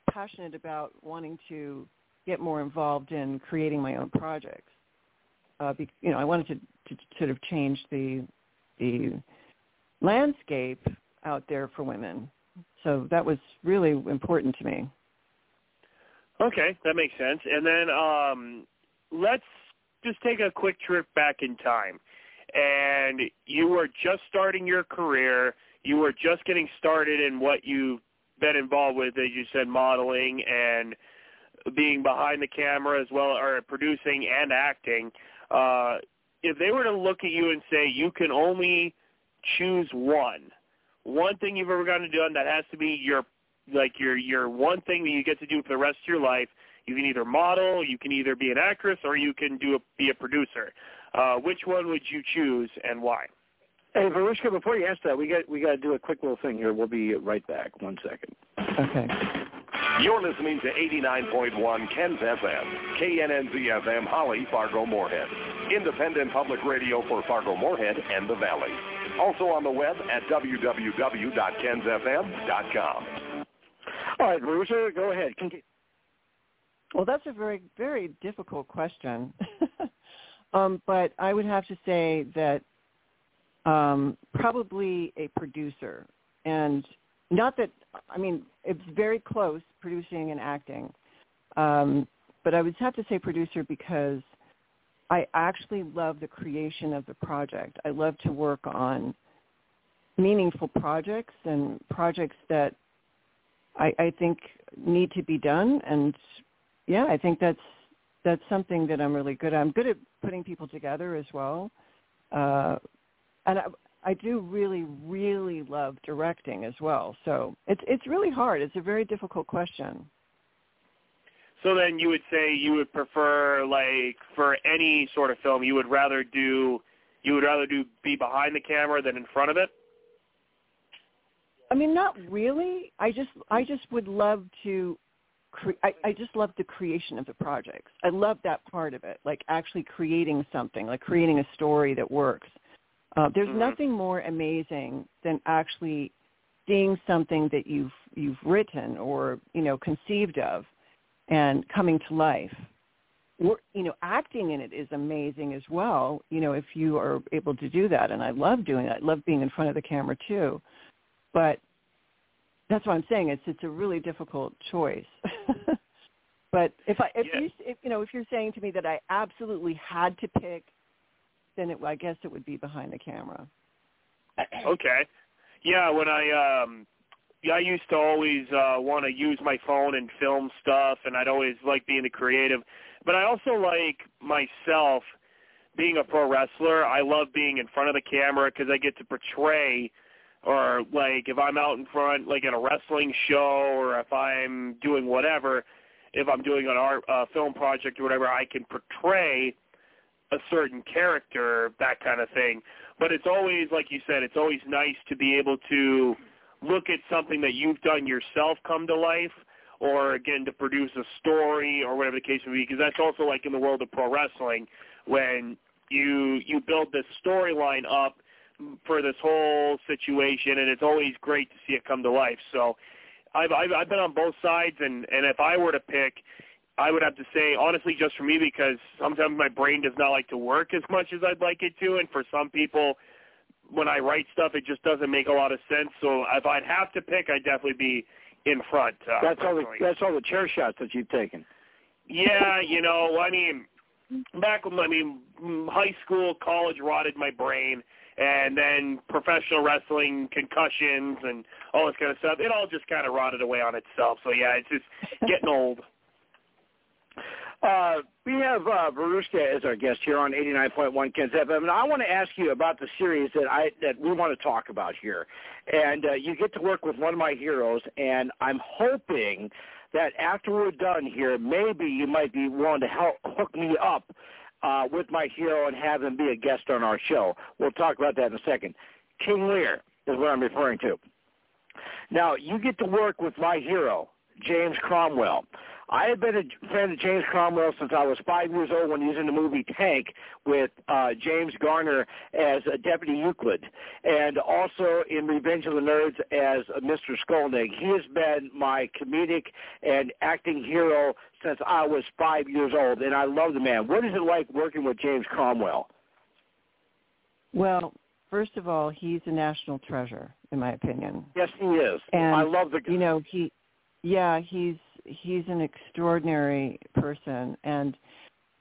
passionate about wanting to get more involved in creating my own projects. Uh, be, you know, I wanted to, to sort of change the the landscape out there for women. So that was really important to me. Okay, that makes sense. And then um, let's just take a quick trip back in time. And you were just starting your career. You were just getting started in what you've been involved with, as you said, modeling and being behind the camera as well, or producing and acting. Uh, if they were to look at you and say you can only choose one, one thing you've ever gotten to do, and that has to be your like your your one thing that you get to do for the rest of your life. You can either model, you can either be an actress, or you can do a, be a producer. Uh, which one would you choose, and why? Hey, Verushka, before you ask that, we got we got to do a quick little thing here. We'll be right back. One second. Okay. You're listening to 89.1 Ken's FM, KNNZ FM, Holly, Fargo, Moorhead. Independent public radio for Fargo, Moorhead, and the Valley. Also on the web at www.kensfm.com. All right, Bruiser, go ahead. Continue. Well, that's a very, very difficult question. um, but I would have to say that um, probably a producer. And not that, I mean, it's very close, producing and acting. Um, but I would have to say producer because I actually love the creation of the project. I love to work on meaningful projects and projects that I, I think need to be done. And yeah, I think that's that's something that I'm really good at. I'm good at putting people together as well. Uh, and I, I do really, really love directing as well. So it's it's really hard. It's a very difficult question. So then you would say you would prefer like for any sort of film you would rather do you would rather do be behind the camera than in front of it? I mean not really. I just I just would love to cre- I, I just love the creation of the projects. I love that part of it, like actually creating something, like creating a story that works. Uh, there's mm-hmm. nothing more amazing than actually seeing something that you've you've written or you know conceived of and coming to life. you know, acting in it is amazing as well. You know, if you are able to do that, and I love doing that. I love being in front of the camera too. But that's what I'm saying. It's it's a really difficult choice. but if I if Yeah. you if you know if you're saying to me that I absolutely had to pick, then it, I guess it would be behind the camera. Okay. Yeah, when I um yeah, I used to always uh want to use my phone and film stuff and I'd always like being the creative. But I also like myself being a pro wrestler. I love being in front of the camera cuz I get to portray or like if I'm out in front like at a wrestling show or if I'm doing whatever, if I'm doing an art uh, film project or whatever, I can portray a certain character, that kind of thing. But it's always, like you said, it's always nice to be able to look at something that you've done yourself come to life, or again to produce a story or whatever the case may be. Because that's also like in the world of pro wrestling when you you build this storyline up for this whole situation, and it's always great to see it come to life. So. I've, I've I've been on both sides, and and if I were to pick, I would have to say honestly, just for me, because sometimes my brain does not like to work as much as I'd like it to, and for some people, when I write stuff, it just doesn't make a lot of sense. So if I'd have to pick, I'd definitely be in front. Uh, That's all. The, that's all the chair shots that you've taken. Yeah, you know, I mean, back when I mean, high school, college rotted my brain, and then professional wrestling, concussions, and all this kind of stuff. It all just kind of rotted away on itself. So yeah, it's just getting old. Uh, we have uh, Verushka as our guest here on 89.1 Kens FM, and I want to ask you about the series that I that we want to talk about here. And uh, you get to work with one of my heroes, and I'm hoping that after we're done here, maybe you might be willing to help hook me up uh, with my hero and have him be a guest on our show. We'll talk about that in a second. King Lear is what I'm referring to. Now, you get to work with my hero, James Cromwell. I have been a fan of James Cromwell since I was five years old when he was in the movie Tank with uh, James Garner as uh, Deputy Euclid, and also in Revenge of the Nerds as uh, Mr. Skolnick. He has been my comedic and acting hero since I was five years old, and I love the man. What is it like working with James Cromwell? Well, first of all, he's a national treasure, in my opinion. Yes, he is. And I love the you know he, yeah, he's he's an extraordinary person and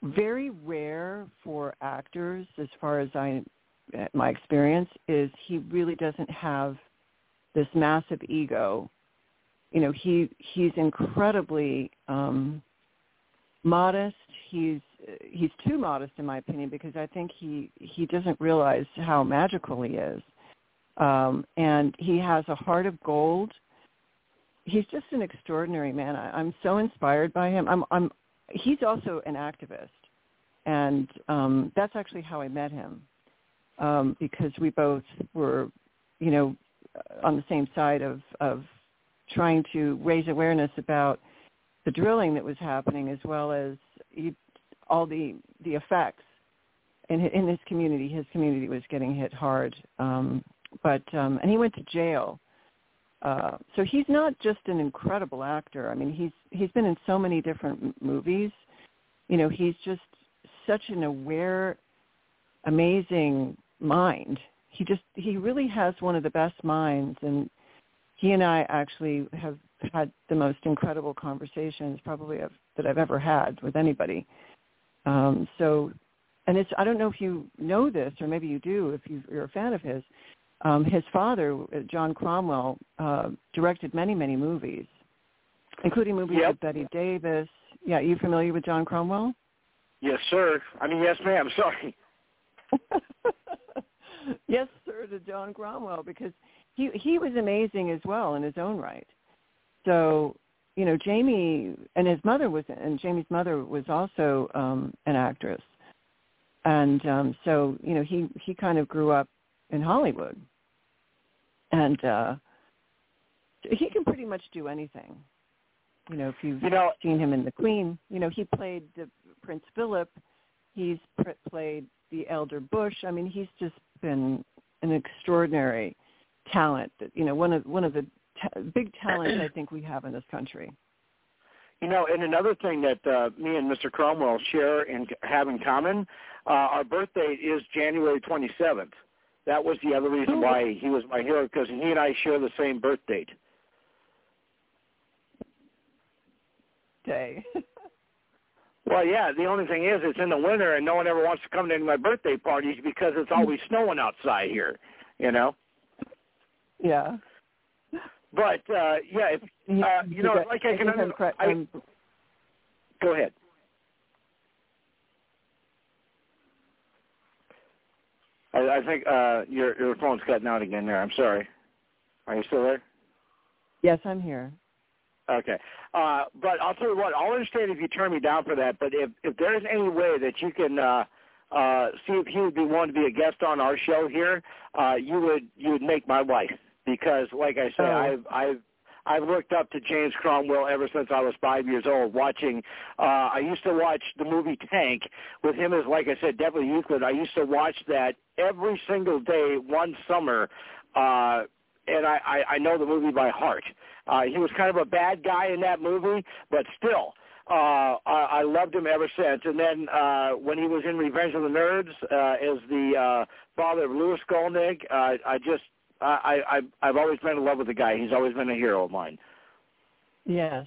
very rare for actors, as far as I my experience is he really doesn't have this massive ego. You know, he he's incredibly um modest. He's he's too modest in my opinion because I think he he doesn't realize how magical he is. Um and he has a heart of gold. He's just an extraordinary man. I, I'm so inspired by him. I'm I'm he's also an activist. And um that's actually how I met him. Um because we both were, you know, on the same side of of trying to raise awareness about the drilling that was happening as well as you, all the the effects in in his community. His community was getting hit hard, um, but um, and he went to jail. Uh, so he's not just an incredible actor. I mean, he's he's been in so many different movies. You know, he's just such an aware, amazing mind. He just he really has one of the best minds, and he and I actually have had the most incredible conversations probably of, that I've ever had with anybody. Um, so, and it's I don't know if you know this or maybe you do if you, you're a fan of his. Um, his father, John Cromwell, uh, directed many many movies, including movies Yep. with Bette Davis. Yeah, are you familiar with John Cromwell? Yes, sir. I mean, yes, ma'am. Sorry. yes, sir, to John Cromwell because he he was amazing as well in his own right. So, you know, Jamie and his mother was and Jamie's mother was also um an actress. And um so, you know, he he kind of grew up in Hollywood. And uh he can pretty much do anything. You know, if you've You know- seen him in The Queen, you know, he played the Prince Philip. He's pr- played the Elder Bush. I mean, he's just been an extraordinary talent. That you know, one of one of the ta- big talents I think we have in this country. You know, and another thing that uh, me and Mr. Cromwell share and have in common, uh, our birthday is January 27th. That was the other reason why he was my hero because he and I share the same birth date. Day. well, yeah. The only thing is, it's in the winter, and no one ever wants to come to any of my birthday parties because it's always snowing outside here. You know. Yeah. But uh yeah, if, uh, you know, like I can. I, I, go ahead. I, I think uh your your phone's cutting out again. There, I'm sorry. Are you still there? Yes, I'm here. Okay. Uh, but I'll tell you what, I'll understand if you turn me down for that, but if, if there's any way that you can uh, uh, see if he would be willing to be a guest on our show here, uh, you would you would make my life because, like I say, Oh. I've I've I've looked up to James Cromwell ever since I was five years old. Watching, uh, I used to watch the movie Tank with him as, like I said, Devil Euclid. I used to watch that every single day, one summer, uh, and I, I I know the movie by heart. Uh, he was kind of a bad guy in that movie, but still, uh, I, I loved him ever since. And then uh, when he was in Revenge of the Nerds uh, as the uh, father of Louis Skolnick, uh, I just I, I I've always been in love with the guy. He's always been a hero of mine. Yes,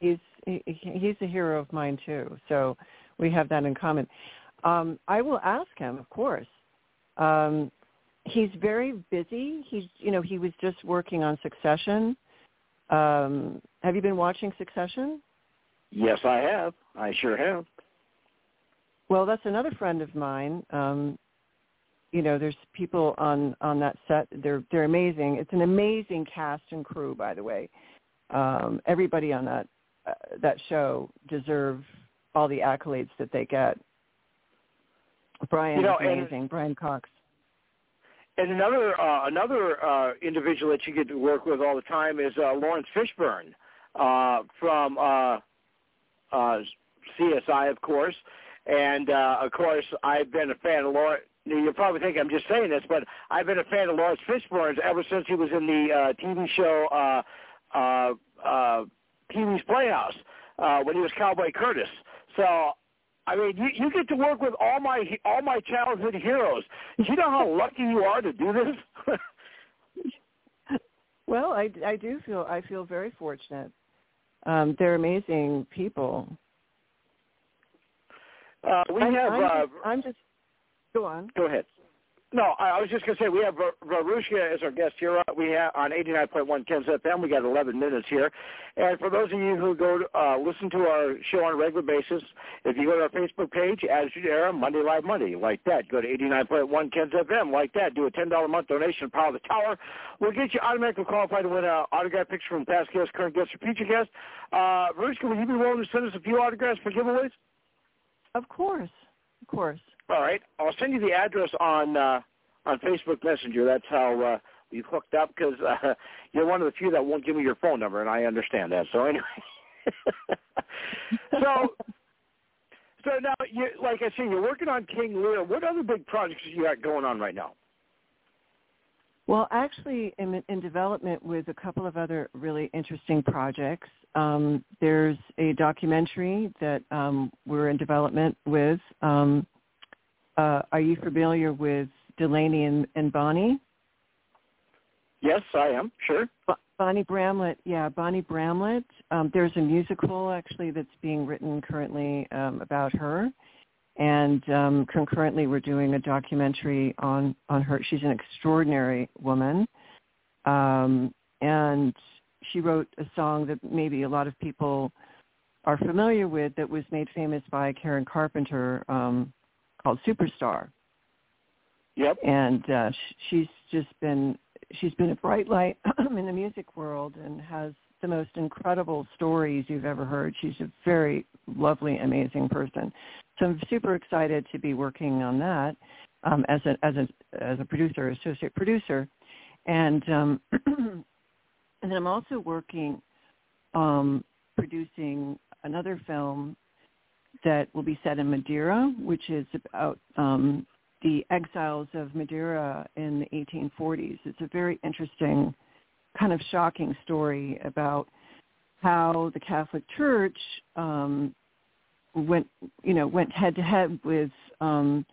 he's he, he's a hero of mine too. So we have that in common. Um, I will ask him, of course. Um, he's very busy. He's you know he was just working on Succession. Um, have you been watching Succession? Yes, I have. I sure have. Well, that's another friend of mine. Um, you know, there's people on on that set. They're they're amazing. It's an amazing cast and crew, by the way. Um, everybody on that uh, that show deserve all the accolades that they get. Brian You know, is and- amazing. Brian Cox. And another uh, another uh, individual that you get to work with all the time is uh, Laurence Fishburne uh, from uh, uh, CSI, of course. And uh, of course, I've been a fan of Laurence. You probably think I'm just saying this, but I've been a fan of Laurence Fishburne's ever since he was in the uh, TV show uh, uh, uh, Pee Wee's Playhouse uh, when he was Cowboy Curtis. So I mean, you, you get to work with all my all my childhood heroes. You know how lucky you are to do this. Well, I, I do feel I feel very fortunate. Um, they're amazing people. uh, we I'm, have. I'm, uh, just, I'm just go on. go ahead. No, I I was just going to say we have Verushka as our guest here. Uh, We have on 89.1 Kens FM. We got 11 minutes here, and for those of you who go to, uh, listen to our show on a regular basis, if you go to our Facebook page, Attitude Era Monday Live Monday, like that. Go to 89.1 Kens FM, like that. Do a $10 a month donation, Power the Tower. We'll get you automatically qualified to win an autograph picture from past guests, current guests, or future guests. Uh, Verushka, will you be willing to send us a few autographs for giveaways? Of course, of course. All right, I'll send you the address on uh, on Facebook Messenger. That's how uh, we've hooked up because uh, you're one of the few that won't give me your phone number, and I understand that. So anyway, so so now, you, like I said, you're working on King Lear. What other big projects you got going on right now? Well, actually, I'm in, in development with a couple of other really interesting projects. Um, there's a documentary that um, we're in development with. Um, uh, are you familiar with Delaney and, and Bonnie? Yes, I am. Sure. Bo- Bonnie Bramlett, yeah, Bonnie Bramlett. Um, there's a musical actually that's being written currently um, about her, and um, concurrently we're doing a documentary on on her. She's an extraordinary woman, um, and she wrote a song that maybe a lot of people are familiar with that was made famous by Karen Carpenter um, called Superstar Yep. and uh, she's just been she's been a bright light in the music world and has the most incredible stories you've ever heard. She's a very lovely, amazing person. So I'm super excited to be working on that um, as a as a as a producer, associate producer, and um, and then I'm also working um, producing another film that will be set in Madeira, which is about um, the exiles of Madeira in the 1840s. It's a very interesting, kind of shocking story about how the Catholic Church um, went, you know, went head to head with um,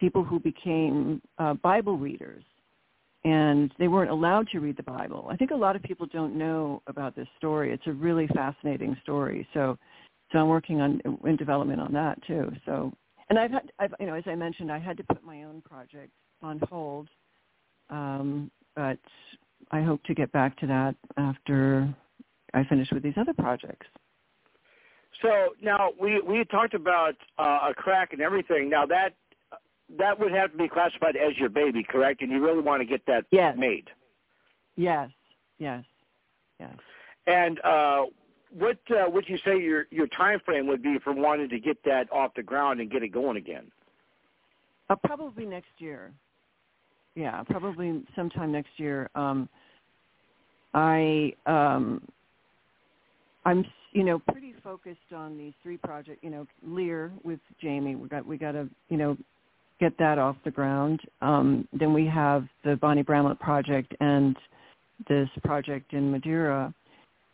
people who became uh, Bible readers, and they weren't allowed to read the Bible. I think a lot of people don't know about this story. It's a really fascinating story. So, so I'm working on in development on that too. So, and I've had, I've, you know, as I mentioned, I had to put my own project on hold, um, but I hope to get back to that after I finish with these other projects. So now we we talked about uh, a crack in everything. Now that that would have to be classified as your baby, correct? And you really want to get that yes. made. Yes, yes, yes. And uh, what uh, would you say your your time frame would be for wanting to get that off the ground and get it going again? Uh, probably next year. Yeah, probably sometime next year. Um, I um, I'm you know pretty focused on these three projects. You know, Lear with Jamie. We got we got to you know get that off the ground. Um, then we have the Bonnie Bramlett project and this project in Madeira.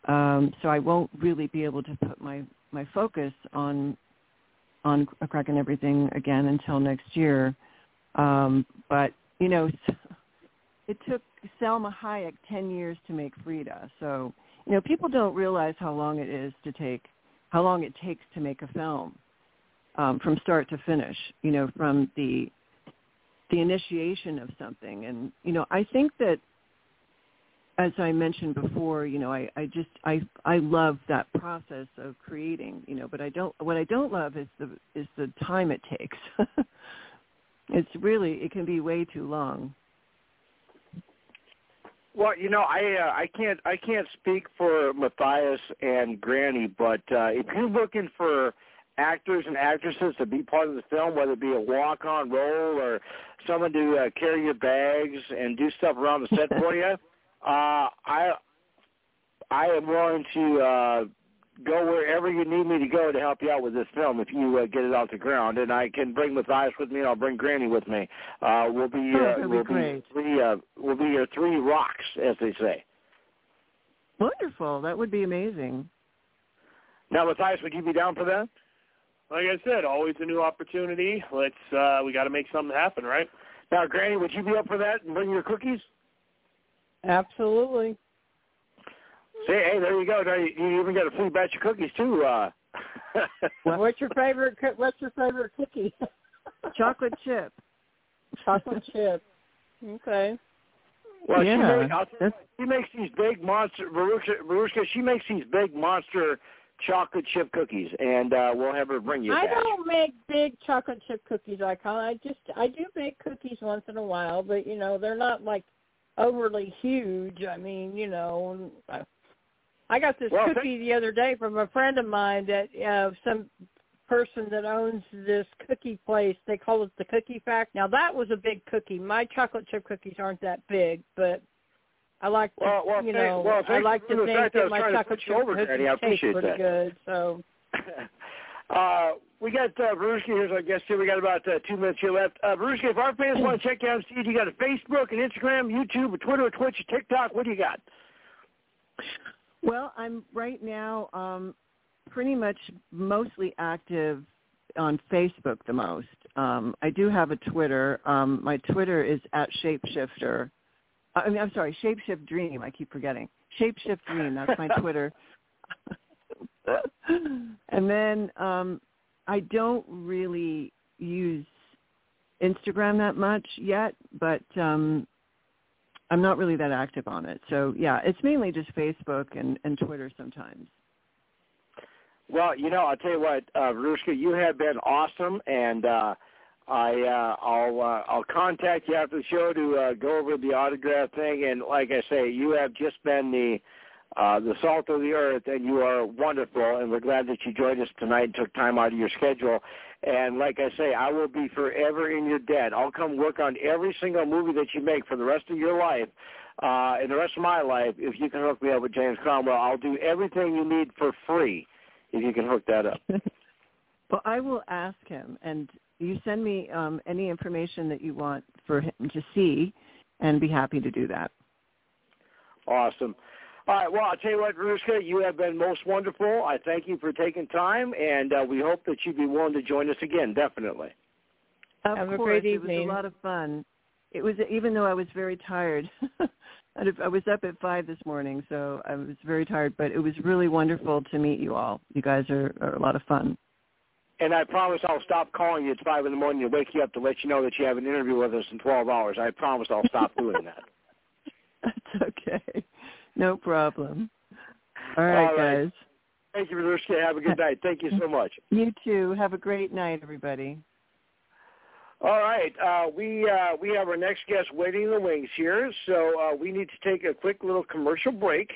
Um, so I won't really be able to put my my focus on on a crack in everything again until next year. Um, but you know, it took Salma Hayek ten years to make Frida. So you know, people don't realize how long it is to take how long it takes to make a film um, from start to finish. You know, from the the initiation of something, and you know, I think that as I mentioned before, you know, I, I just I I love that process of creating, you know, but I don't what I don't love is the is the time it takes. it's really it can be way too long. Well, you know, I uh, I can't I can't speak for Matthias and Granny, but uh, if you're looking for actors and actresses to be part of the film, whether it be a walk-on role or someone to uh, carry your bags and do stuff around the set for you, uh, I I am willing to uh, go wherever you need me to go to help you out with this film if you uh, get it off the ground. And I can bring Matthias with me, and I'll bring Granny with me. Uh, we'll be oh, uh, we'll be, be three uh, we'll be your three rocks, as they say. Wonderful. That would be amazing. Now, Matthias, would you be down for that? Like I said, always a new opportunity. Let's uh we got to make something happen, right? Now, Granny, would you be up for that and bring your cookies? Absolutely. See, hey, there you go. Now you, you even got a free batch of cookies too. Uh. what's your favorite? What's your favorite cookie? Chocolate chip. Chocolate chip. Okay. Well, yeah, she, makes, you, she makes these big monster. Verushka, she makes these big monster chocolate chip cookies, and uh, we'll have her bring you. I batch. don't make big chocolate chip cookies. I call. I just I do make cookies once in a while, but you know they're not like overly huge. I mean, you know, I got this well, cookie thank- the other day from a friend of mine that uh, some person that owns this cookie place. They call it the Cookie Fact. Now that was a big cookie. My chocolate chip cookies aren't that big, but I like to, well, well, you know, well, I like to think that my chocolate chip over, cookies. I taste pretty that. good. So. uh, we got uh, Verushka here's our guest here. We got about uh, two minutes here left. Uh, Verushka, if our fans want to check out see you, got a Facebook and Instagram, YouTube, a Twitter, a Twitch, a TikTok. What do you got? Well, I'm right now um, pretty much mostly active on Facebook the most. Um, I do have a Twitter. Um, my Twitter is at Shapeshifter. I mean, I'm sorry, Shapeshift Dream. I keep forgetting. Shapeshift Dream. That's my Twitter. and then um, I don't really use Instagram that much yet, but um, I'm not really that active on it. So yeah, it's mainly just Facebook and, and Twitter sometimes. Well, you know, I'll tell you what, uh, Verushka, you have been awesome, and uh, I uh, I'll uh, I'll contact you after the show to uh, go over the autograph thing. And like I say, you have just been the uh, the salt of the earth, and you are wonderful. And we're glad that you joined us tonight and took time out of your schedule. And like I say, I will be forever in your debt. I'll come work on every single movie that you make for the rest of your life. Uh, and the rest of my life, if you can hook me up with James Cromwell, I'll do everything you need for free if you can hook that up. well, I will ask him, and you send me um, any information that you want for him to see, and be happy to do that. Awesome. All right. Well, I'll tell you what, Ruska, you have been most wonderful. I thank you for taking time, and uh, we hope that you'd be willing to join us again. Definitely. Of Have a course, great it was a lot of fun. It was even though I was very tired. I was up at five this morning, so I was very tired. But it was really wonderful to meet you all. You guys are, are a lot of fun. And I promise I'll stop calling you at five in the morning to wake you up to let you know that you have an interview with us in twelve hours. I promise I'll stop doing that. That's okay. No problem. All right, All right. guys. Thank you, Ruska. Have a good night. Thank you so much. You too. Have a great night, everybody. All right, uh, we uh, we have our next guest waiting in the wings here, so uh, we need to take a quick little commercial break,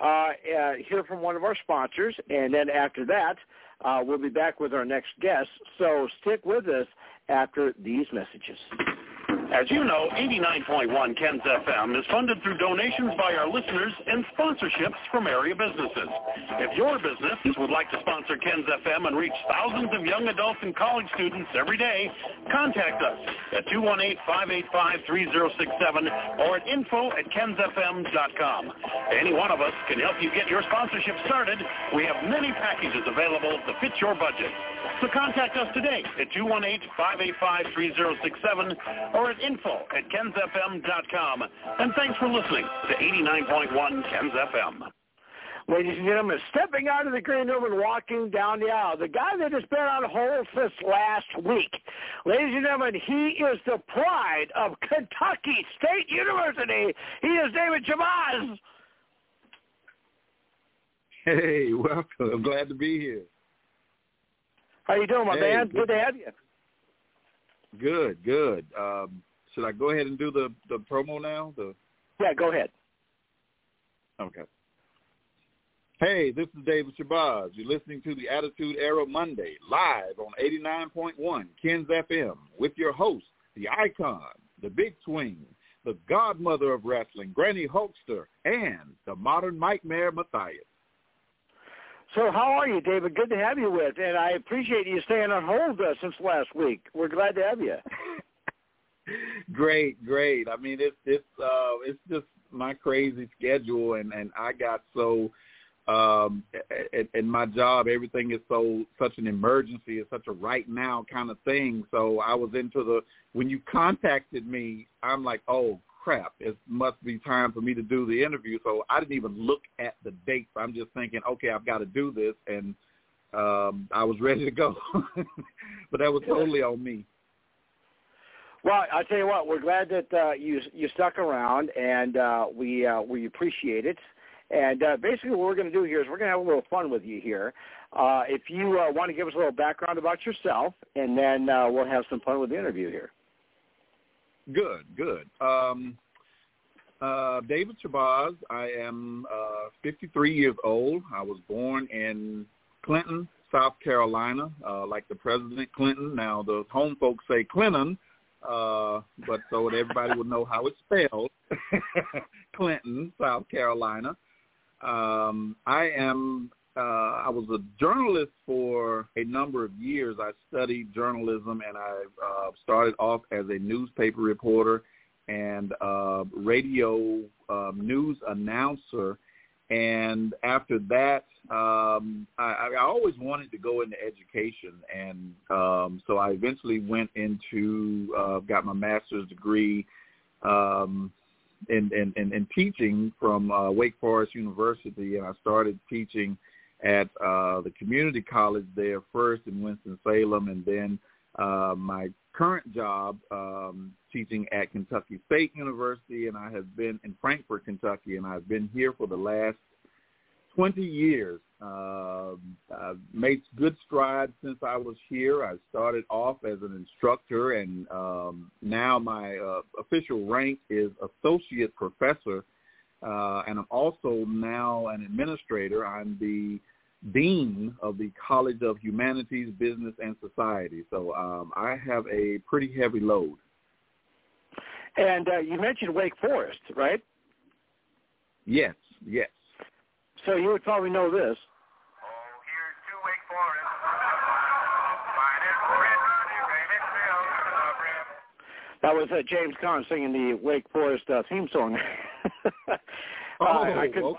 uh, uh, hear from one of our sponsors, and then after that, uh, we'll be back with our next guest. So stick with us after these messages. As you know, 89.1 Kens FM is funded through donations by our listeners and sponsorships from area businesses. If your business would like to sponsor Kens FM and reach thousands of young adults and college students every day, contact us at 218-585-3067 or at info at kensfm.com. Any one of us can help you get your sponsorship started. We have many packages available to fit your budget. So contact us today at 218-585-3067 or at info at kensfm.com. And thanks for listening to 89.1 Kens FM. Ladies and gentlemen, stepping out of the green room and walking down the aisle, the guy that has been on hold since last week. Ladies and gentlemen, he is the pride of Kentucky State University. He is David Shabazz. Hey, welcome. I'm glad to be here. How you doing, my Hey, man? good. Good to have you. Good, good. Um, should I go ahead and do the the promo now? The Yeah, go ahead. okay. Hey, this is David Shabazz. You're listening to the Attitude Era Monday live on 89.1 Kens FM with your host, the icon, the big swing, the godmother of wrestling, Granny Hulkster, and the modern nightmare Matthias. So how are you, David? Good to have you with, and I appreciate you staying on hold uh, since last week. We're glad to have you. great, great. I mean, it's it's uh, it's just my crazy schedule, and and I got so um in, in my job everything is so such an emergency it's such a right now kind of thing. So i was into the when you contacted me i'm like oh crap it must be time for me to do the interview. So i didn't even look at the dates. I'm just thinking okay i've got to do this and um i was ready to go. But that was totally on me Well, I tell you what, we're glad that uh, you you stuck around, and uh, we uh, we appreciate it. And uh, basically, what we're going to do here is we're going to have a little fun with you here. Uh, if you uh, want to give us a little background about yourself, and then uh, we'll have some fun with the interview here. Good, good. Um, uh, David Shabazz. I am uh, 53 years old. I was born in Clinton, South Carolina, uh, like the President Clinton. Now, the home folks say Clinton, uh, but so that everybody would know how it's spelled. Clinton, South Carolina. Um, I am. Uh, I was a journalist for a number of years. I studied journalism, and I uh, started off as a newspaper reporter and uh, radio um, news announcer. And after that, um, I, I always wanted to go into education, and um, so I eventually went into uh, got my master's degree um, in, in, in, in teaching from uh, Wake Forest University, and I started teaching at uh, the community college there first in Winston-Salem, and then uh, my current job um, teaching at Kentucky State University, and I have been in Frankfort, Kentucky, and I've been here for the last 20 years. Uh, I've made good strides since I was here. I started off as an instructor, and um, now my uh, official rank is associate professor, uh, and I'm also now an administrator. I'm the dean of the College of Humanities, Business, and Society. So um, I have a pretty heavy load. And uh, you mentioned Wake Forest, right? Yes, yes. So you would probably know this. That was uh, James Caan singing the Wake Forest uh, theme song. Oh, I, I couldn't okay.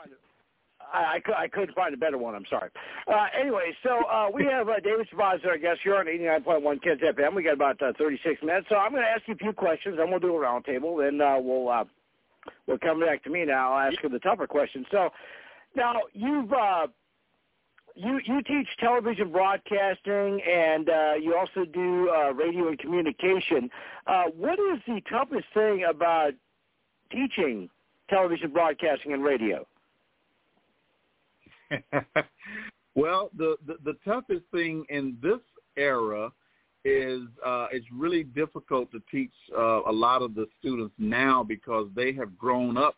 I, I, I couldn't find a better one. I'm sorry. Uh, anyway, so uh, we have uh, David Shabazz, our guest here on 89.1 Kens FM. We got about uh, 36 minutes, so I'm going to ask you a few questions, and we'll do a roundtable. Then uh, we'll uh, we'll come back to me now. I'll ask you the tougher questions. So now you've uh, you you teach television broadcasting, and uh, you also do uh, radio and communication. Uh, what is the toughest thing about teaching television broadcasting and radio? well, the, the the toughest thing in this era is uh, it's really difficult to teach uh, a lot of the students now because they have grown up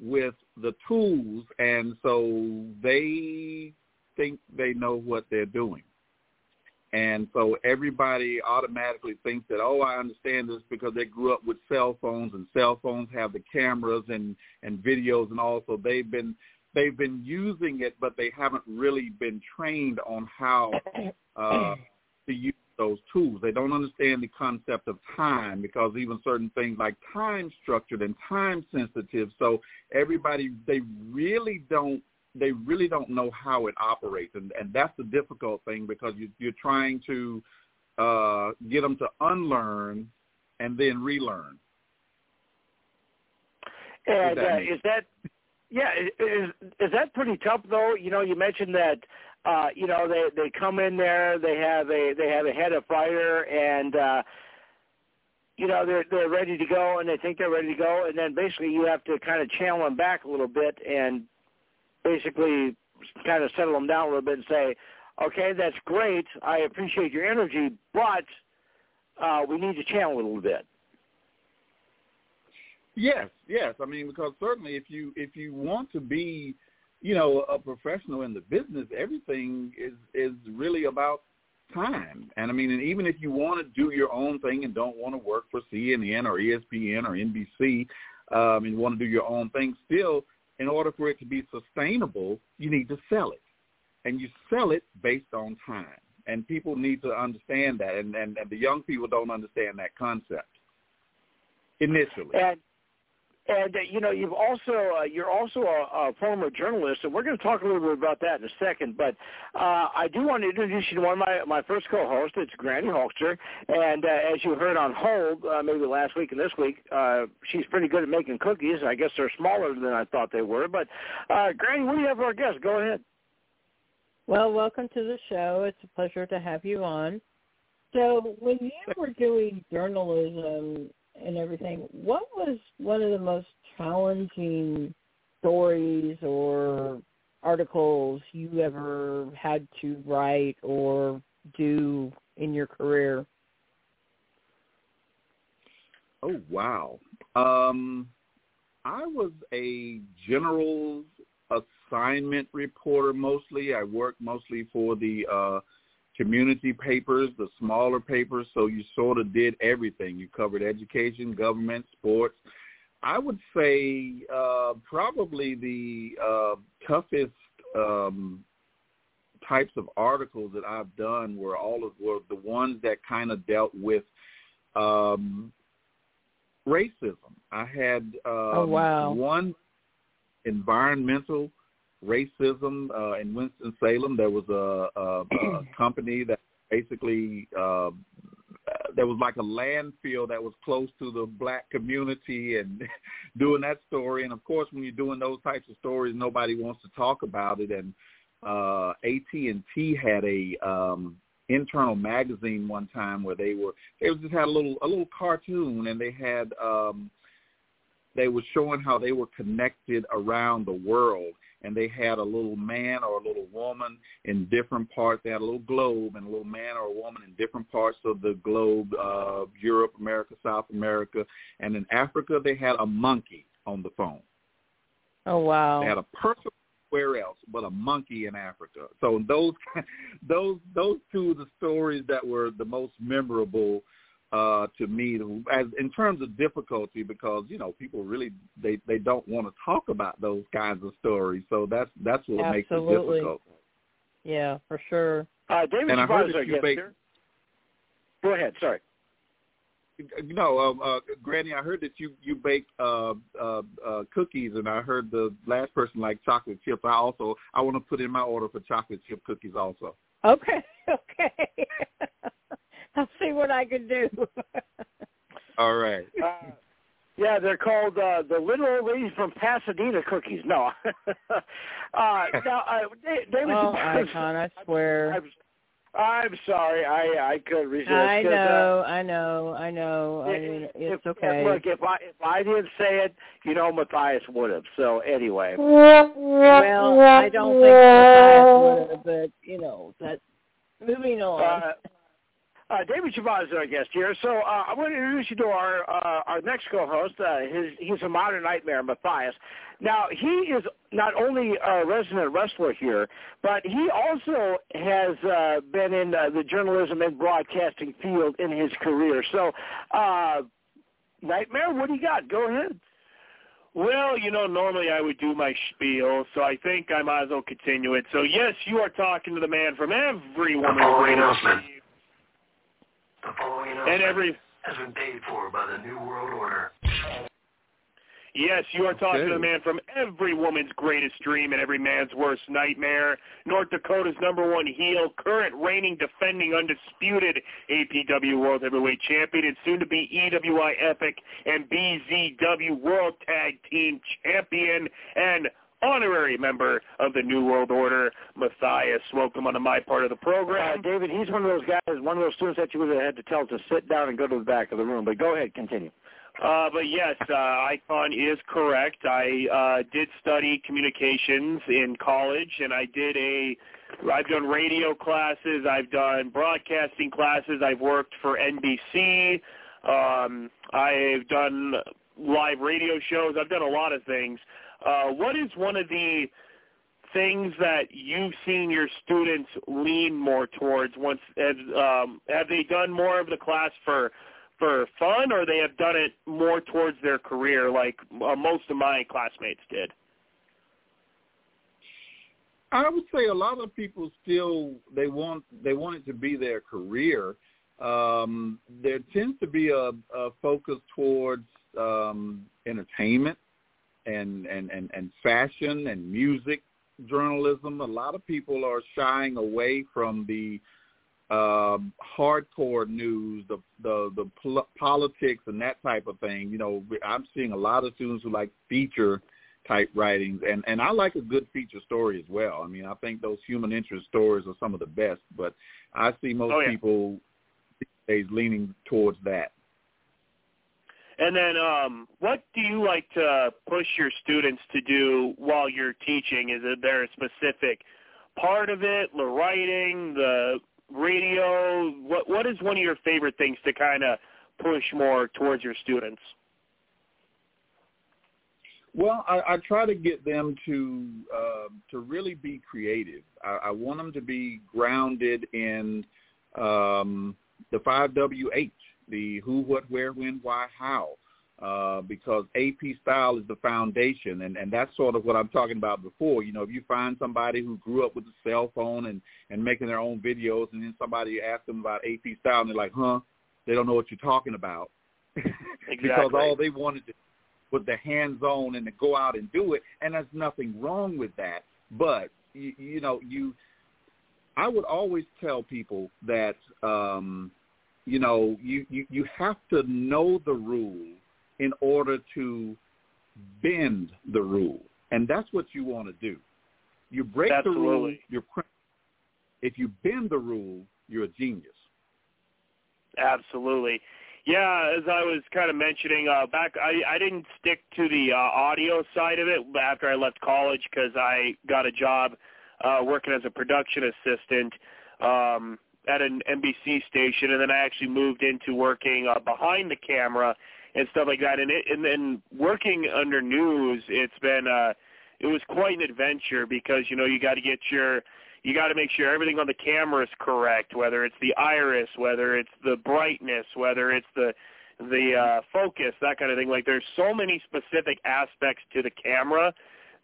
with the tools, and so they think they know what they're doing. And so everybody automatically thinks that, oh, I understand this because they grew up with cell phones and cell phones have the cameras and, and videos and all. So they've been they've been using it, but they haven't really been trained on how uh, to use those tools. They don't understand the concept of time because even certain things like time structured and time sensitive. So everybody, they really don't they really don't know how it operates, and and that's the difficult thing because you, you're trying to uh, get them to unlearn and then relearn. And uh, is that yeah is is that pretty tough though? You know, you mentioned that uh, you know they they come in there, they have a they have a head of fire, and uh, you know they're they're ready to go, and they think they're ready to go, and then basically you have to kind of channel them back a little bit and basically kind of settle them down a little bit and say, okay, that's great. I appreciate your energy, but uh, we need to channel a little bit. Yes, yes. I mean, because certainly if you if you want to be, you know, a professional in the business, everything is is really about time. And I mean, and even if you want to do your own thing and don't want to work for CNN or ESPN or NBC, um, and want to do your own thing, still in order for it to be sustainable, you need to sell it. And you sell it based on time. And people need to understand that. And, and, and the young people don't understand that concept initially. And and uh, you know, you've also uh, you're also a, a former journalist, and we're going to talk a little bit about that in a second. But uh, I do want to introduce you to one of my my first co-hosts. It's Granny Hulkster, and uh, as you heard on hold, uh, maybe last week and this week, uh, she's pretty good at making cookies. I guess they're smaller than I thought they were. But uh, Granny, what do you have for our guest? Go ahead. Well, welcome to the show. It's a pleasure to have you on. So, when you were doing journalism and everything. What was one of the most challenging stories or articles you ever had to write or do in your career? Oh wow. Um I was a general assignment reporter mostly. I worked mostly for the uh community papers, the smaller papers, so you sort of did everything. You covered education, government, sports. I would say uh, probably the uh, toughest um, types of articles that I've done were all of were the ones that kind of dealt with um, racism. I had um, oh, wow. one environmental racism uh, in Winston Salem. There was a, a, a company that basically uh, there was like a landfill that was close to the black community and doing that story. And of course, when you're doing those types of stories, nobody wants to talk about it. And uh, AT&T had a um, internal magazine one time where they were they just had a little a little cartoon and they had um, they were showing how they were connected around the world and they had a little man or a little woman in different parts. They had a little globe and a little man or a woman in different parts of the globe, uh, Europe, America, South America. And in Africa, they had a monkey on the phone. Oh, wow. They had a person where else but a monkey in Africa. So those those those two of the stories that were the most memorable uh, to me as in terms of difficulty because you know people really they they don't want to talk about those kinds of stories so that's that's what Absolutely. makes it difficult yeah for sure uh david and I heard that you make, go ahead sorry no, um, uh, Granny, I heard that you you bake uh, uh, uh, cookies, and I heard the last person like chocolate chips. I also I want to put in my order for chocolate chip cookies also. Okay, okay. I'll see what I can do. All right. Uh, yeah, they're called uh, the little old ladies from Pasadena cookies. No. uh, now, uh, David, oh, Icon, I swear. I'm, I'm sorry. I I couldn't resist. I know, uh, I know, I know. I mean, it's if, okay. Look, if I if I didn't say it, you know, Matthias would have. So anyway. Well, I don't think Matthias would have, but you know, that. Moving on. Uh, uh, David Shabazz is our guest here. So uh, I'm going to introduce you to our uh, our next co-host. Uh, his, he's a modern nightmare, Matthias. Now he is not only a resident wrestler here, but he also has uh, been in uh, the journalism and broadcasting field in his career. So, uh, Nightmare, what do you got? Go ahead. Well, you know, normally I would do my spiel, so I think I might as well continue it. So, yes, you are talking to the man from every The woman's following announcement. dream. The following And announcement every has been paid for by the New World Order. Yes, you are talking to the man from every woman's greatest dream and every man's worst nightmare. North Dakota's number one heel, current reigning, defending, undisputed APW World Heavyweight Champion, and soon to be EWI Epic and BZW World Tag Team Champion, and honorary member of the New World Order, Matthias. Welcome onto my part of the Uh, program. David, he's one of those guys, one of those students that you would have had to tell to sit down and go to the back of the room. But go ahead, continue. Uh, but yes, uh, Icon is correct. I uh, did study communications in college, and I did a. I've done radio classes. I've done broadcasting classes. I've worked for NBC. Um, I've done live radio shows. I've done a lot of things. Uh, what is one of the things that you've seen your students lean more towards? Once have, um, have they done more of the class for for fun or they have done it more towards their career like uh, most of my classmates did? I would say a lot of people still they want they want it to be their career. Um, there tends to be a, a focus towards um, entertainment and, and, and, and fashion and music journalism. A lot of people are shying away from the um, hardcore news, the the the pol- politics and that type of thing. You know, I'm seeing a lot of students who like feature type writings, and and I like a good feature story as well. I mean, I think those human interest stories are some of the best, but I see most Oh, yeah. people these days leaning towards that. And then um what do you like to push your students to do while you're teaching? Is there a specific part of it the writing the radio? What what is one of your favorite things to kind of push more towards your students? Well, I, I try to get them to uh, to really be creative. I, I want them to be grounded in um, the five WH, the who, what, where, when, why, how, uh, because AP style is the foundation, and, and that's sort of what I'm talking about before. You know, if you find somebody who grew up with a cell phone and and making their own videos, and then somebody asks them about AP style, and they're like, huh, they don't know what you're talking about, because all they wanted to with the hands on and to go out and do it and there's nothing wrong with that. But you, you know you i would always tell people that um you know you, you you have to know the rule in order to bend the rule. And that's what you want to do. You break the rule you're if you bend the rule you're a genius. Absolutely. Yeah, as I was kind of mentioning uh, back, I, I didn't stick to the uh, audio side of it after I left college because I got a job uh, working as a production assistant. Um, at an NBC station, and then I actually moved into working uh, behind the camera and stuff like that. And it, and then working under news, it's been uh, it was quite an adventure because you know you got to get your you got to make sure everything on the camera is correct, whether it's the iris, whether it's the brightness, whether it's the the uh, focus, that kind of thing. Like there's so many specific aspects to the camera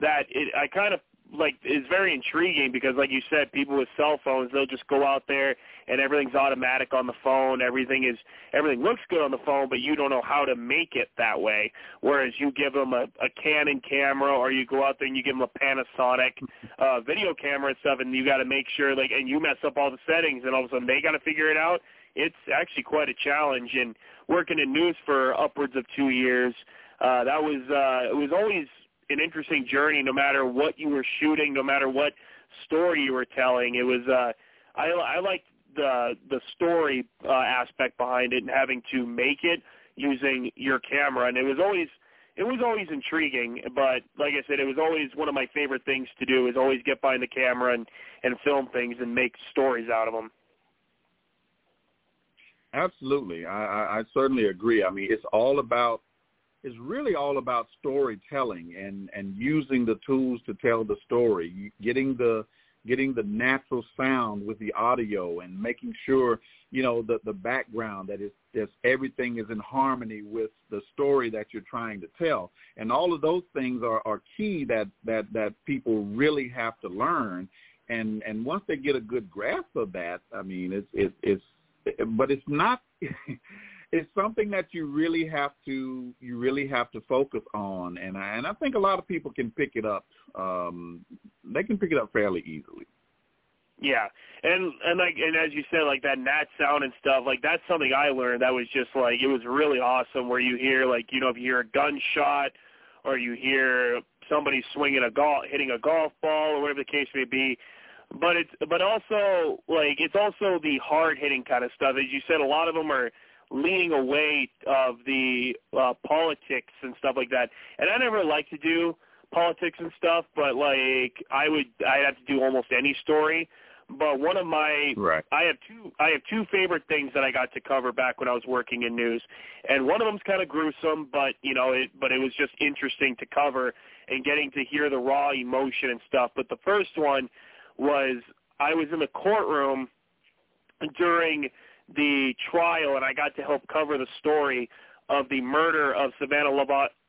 that it, I kind of like is very intriguing because like you said people with cell phones they'll just go out there and everything's automatic on the phone. Everything is everything looks good on the phone but you don't know how to make it that way. Whereas you give them a, a Canon camera or you go out there and you give them a Panasonic uh video camera and stuff and you got to make sure like and you mess up all the settings and all of a sudden they got to figure it out. It's actually quite a challenge and working in news for upwards of 2 years uh that was uh it was always an interesting journey no matter what you were shooting, no matter what story you were telling. It was uh I I liked the the story uh, aspect behind it and having to make it using your camera and it was always it was always intriguing, but like I said, it was always one of my favorite things to do is always get behind the camera and and film things and make stories out of them. Absolutely, I, I, I certainly agree. I mean, it's all about is really all about storytelling and and using the tools to tell the story, getting the getting the natural sound with the audio and making sure you know the the background that is that everything is in harmony with the story that you're trying to tell. And all of those things are are key that that that people really have to learn. And and once they get a good grasp of that i mean it's it's it's but it's not it's something that you really have to you really have to focus on. And I, and I think a lot of people can pick it up um they can pick it up fairly easily. Yeah. And and like and as you said like that nat sound and stuff like that's something i learned that was just like it was really awesome where you hear like you know if you hear a gunshot or you hear somebody swinging a golf hitting a golf ball or whatever the case may be. But it's but also like it's also the hard hitting kind of stuff. As you said a lot of them are leaning away of the uh, politics and stuff like that. And I never like to do politics and stuff, but like I would, I have to do almost any story. But one of my, right. I have two, I have two favorite things that I got to cover back when I was working in news, and one of them's kind of gruesome, but you know, it, but it was just interesting to cover and getting to hear the raw emotion and stuff. But the first one was I was in the courtroom during the trial, and I got to help cover the story of the murder of Savanna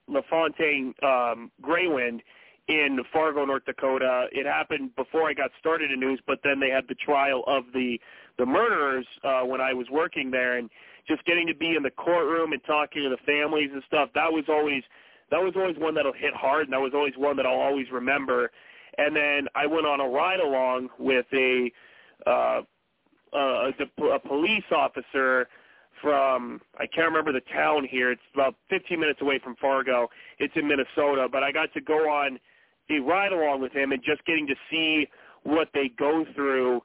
LaFontaine um, Greywind in Fargo, North Dakota. It happened before I got started in news, but then they had the trial of the the murderers uh, when I was working there, and just getting to be in the courtroom and talking to the families and stuff. That was always that was always one that'll hit hard, and that was always one that I'll always remember. And then I went on a ride along with a uh, uh, a, a police officer from I can't remember the town here. It's about 15 minutes away from Fargo. It's in Minnesota, but I got to go on a ride along with him and just getting to see what they go through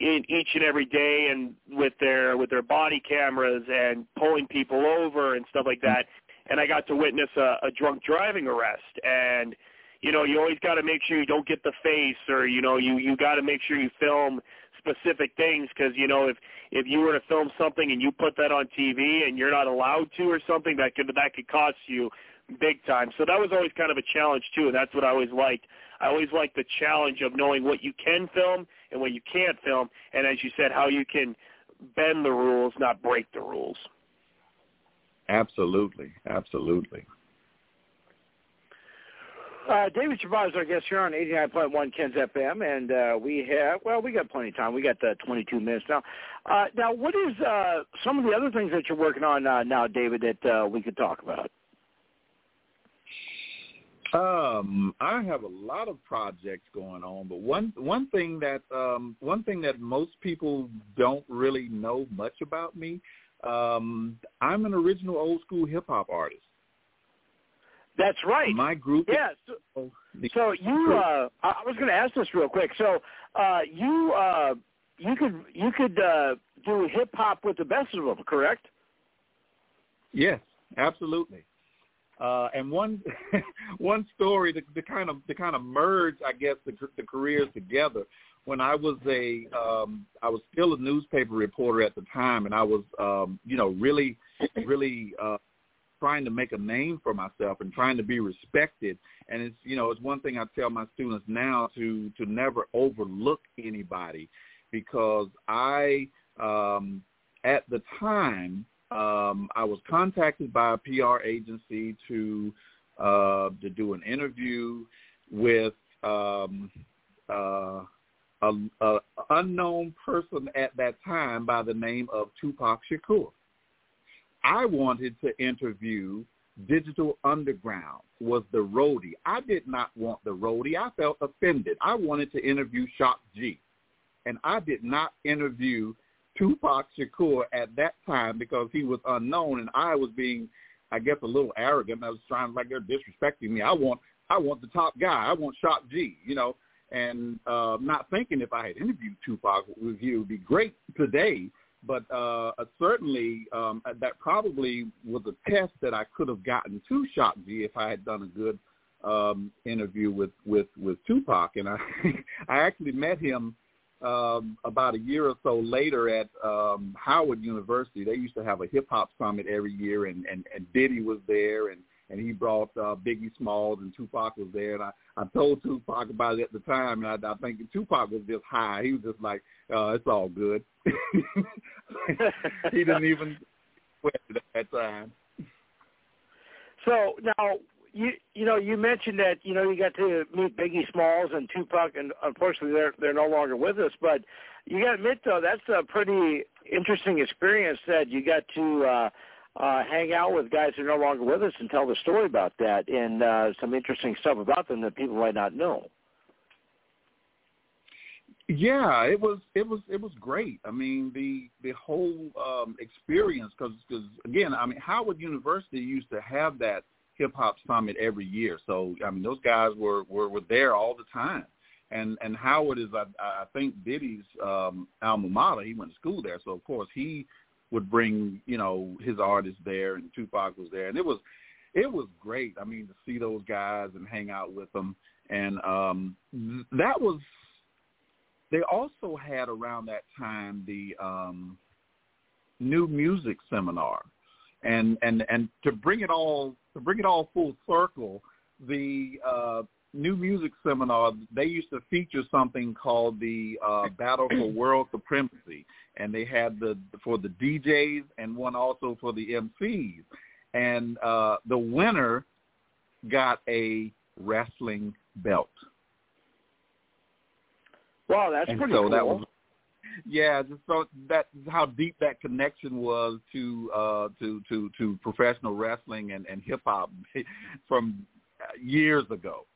in each and every day and with their with their body cameras and pulling people over and stuff like that. And I got to witness a, a drunk driving arrest and you know, you always got to make sure you don't get the face or you know, you you got to make sure you film specific things because you know if if you were to film something and you put that on TV and you're not allowed to or something that could that could cost you big time. So that was always kind of a challenge too, and that's what I always liked. I always liked the challenge of knowing what you can film and what you can't film, and as you said, how you can bend the rules, not break the rules. Absolutely, absolutely. Uh, David Shabazz, our guest here on 89.1 Kens FM, and uh, we have, well, we got plenty of time. We got the 22 minutes now. Uh, now, what is uh, some of the other things that you're working on uh, now, David, that uh, we could talk about? Um, I have a lot of projects going on, but one one thing that um, one thing that most people don't really know much about me, um, I'm an original old school hip hop artist. That's right. My group. Yeah. So, so you, uh, I was going to ask this real quick. So uh, you, uh, you could you could uh, do hip hop with the best of them, correct? Yes, absolutely. Uh, and one one story to, to kind of to kind of merge, I guess, the, the careers together. When I was a um, I was still a newspaper reporter at the time, and I was um, you know really really uh, trying to make a name for myself and trying to be respected. And it's you know it's one thing I tell my students now to to never overlook anybody because I um, at the time um, I was contacted by a PR agency to uh, to do an interview with um, uh, a, a unknown person at that time by the name of Tupac Shakur. I wanted to interview Digital Underground was the roadie. I did not want the roadie. I felt offended. I wanted to interview Shock G. And I did not interview Tupac Shakur at that time because he was unknown and I was being I guess a little arrogant. I was trying like they're disrespecting me. I want I want the top guy. I want Shock G, you know, and uh not thinking if I had interviewed Tupac with you it would be great today but uh, certainly um, that probably was a test that I could have gotten to Shock G if I had done a good um, interview with with with Tupac, and I I actually met him um, about a year or so later at um, Howard University. They used to have a hip hop summit every year, and and, and Diddy was there, and and he brought uh, Biggie Smalls, and Tupac was there. And I, I told Tupac about it at the time, and I, I think Tupac was just high. He was just like, uh, "It's all good." he didn't even sweat it at that time. So now you you know you mentioned that you know you got to meet Biggie Smalls and Tupac, and unfortunately they're they're no longer with us. But you got to admit though that's a pretty interesting experience that you got to. uh uh, hang out with guys who are no longer with us and tell the story about that and uh, some interesting stuff about them that people might not know. Yeah, it was it was it was great. I mean the the whole um, experience because because again, I mean Howard University used to have that hip hop summit every year. So I mean those guys were were were there all the time. And and Howard is I I think Diddy's um, alma mater. He went to school there, so of course he would bring you know his artists there, and Tupac was there, and it was it was great. I mean, to see those guys and hang out with them, and um, that was. They also had around that time the um, new music seminar, and and and to bring it all to bring it all full circle, the uh, new music seminar, they used to feature something called the uh, Battle for World Supremacy, and they had the for the DJs and one also for the MCs, and uh, the winner got a wrestling belt. Wow, that's and pretty so cool. That was, yeah, just so that how deep that connection was to uh, to to to professional wrestling and, and hip hop from years ago.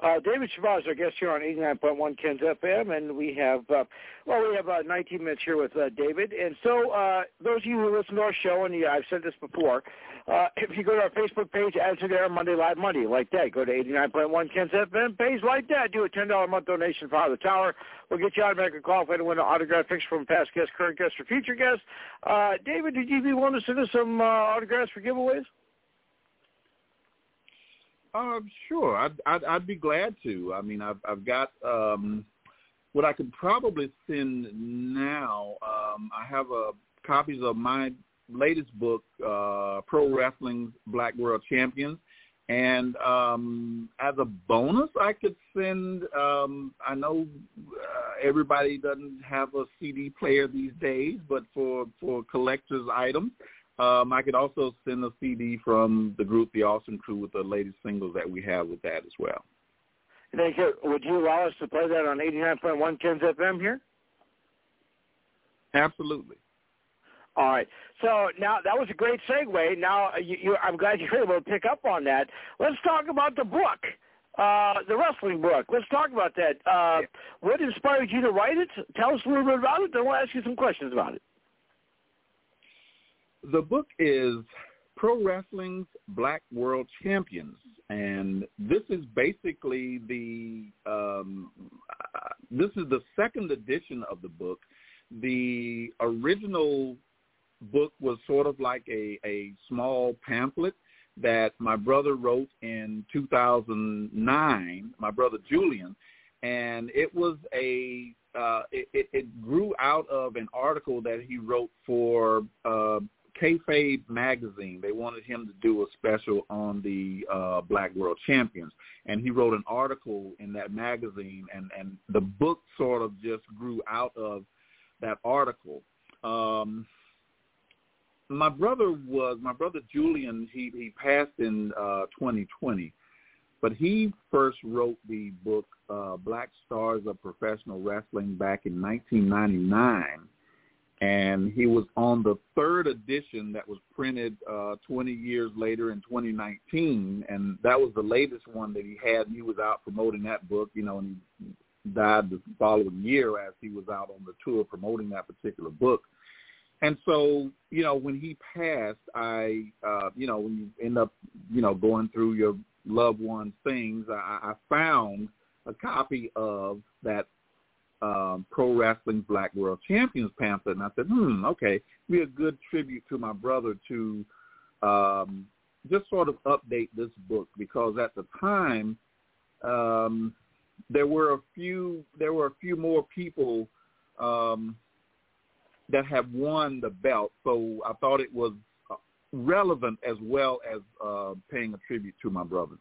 Uh, David Shabazz, our guest here on 89.1 Kens FM, and we have, uh, well, we have uh, 19 minutes here with uh, David. And so uh, those of you who listen to our show, and yeah, I've said this before, uh, if you go to our Facebook page, to there Monday Live Monday, like that. Go to 89.1 Kens FM page like that. Do a $10 a month donation for the Tower. We'll get you automatically qualified to win an autograph picture from past guests, current guests, or future guests. Uh, David, did you be willing to send us some uh, autographs for giveaways? Um, sure, I'd, I'd I'd be glad to. I mean, I've I've got um, what I could probably send now. Um, I have a copies of my latest book, uh, Pro Wrestling's Black World Champions, and um, as a bonus, I could send. Um, I know uh, everybody doesn't have a CD player these days, but for for collectors' items, um, I could also send a CD from the group The Awesome Crew with the latest singles that we have with that as well. Thank you. Would you allow us to play that on 89.1 Kens FM here? Absolutely. All right. So now that was a great segue. Now you, you, I'm glad you were able to pick up on that. Let's talk about the book, uh, the wrestling book. Let's talk about that. Uh, yeah. What inspired you to write it? Tell us a little bit about it. Then we'll ask you some questions about it. The book is Pro Wrestling's Black World Champions, and this is basically the um, uh, this is the second edition of the book. The original book was sort of like a, a small pamphlet that my brother wrote in 2009, my brother Julian, and it was a uh, it, it, it grew out of an article that he wrote for uh, Kayfabe magazine. They wanted him to do a special on the uh, Black World Champions, and he wrote an article in that magazine, and and the book sort of just grew out of that article. Um, my brother was my brother Julian. He he passed in uh, 2020, but he first wrote the book uh, Black Stars of Professional Wrestling back in 1999, and he was on the third edition that was printed uh, 20 years later in 2019, and that was the latest one that he had. He was out promoting that book, you know, and he died the following year as he was out on the tour promoting that particular book. And so, you know, when he passed, I, uh, you know, when you end up, you know, going through your loved one's things, I, I found a copy of that um, Pro Wrestling Black World Champions pamphlet, and I said, hmm, okay, be a good tribute to my brother to um, just sort of update this book because at the time um, there were a few there were a few more people um, that have won the belt, so I thought it was uh, relevant as well as uh, paying a tribute to my brother.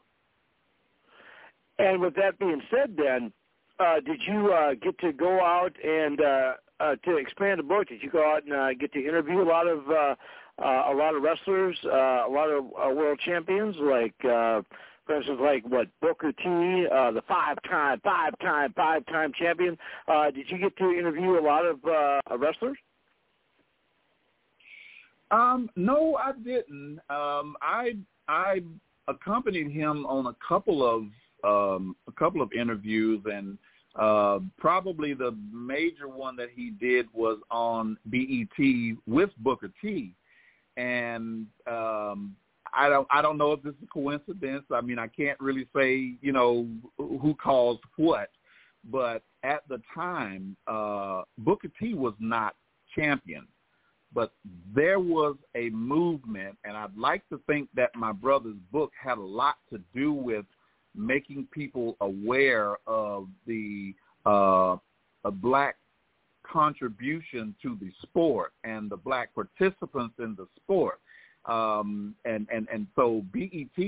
And with that being said, then, uh, did you uh, get to go out and uh, uh, to expand the book? Did you go out and uh, get to interview a lot of uh, uh, a lot of wrestlers, uh, a lot of uh, world champions, like uh, for instance, like what Booker T, uh, the five-time, five-time, five-time champion? Uh, did you get to interview a lot of uh, wrestlers? Um, no, I didn't. Um, I I accompanied him on a couple of um, a couple of interviews, and uh, probably the major one that he did was on BET with Booker T. And um, I don't I don't know if this is coincidence. I mean, I can't really say you know who caused what, but at the time, uh, Booker T was not champion but there was a movement, and I'd like to think that my brother's book had a lot to do with making people aware of the uh, black contribution to the sport and the black participants in the sport. Um, and, and, and so BET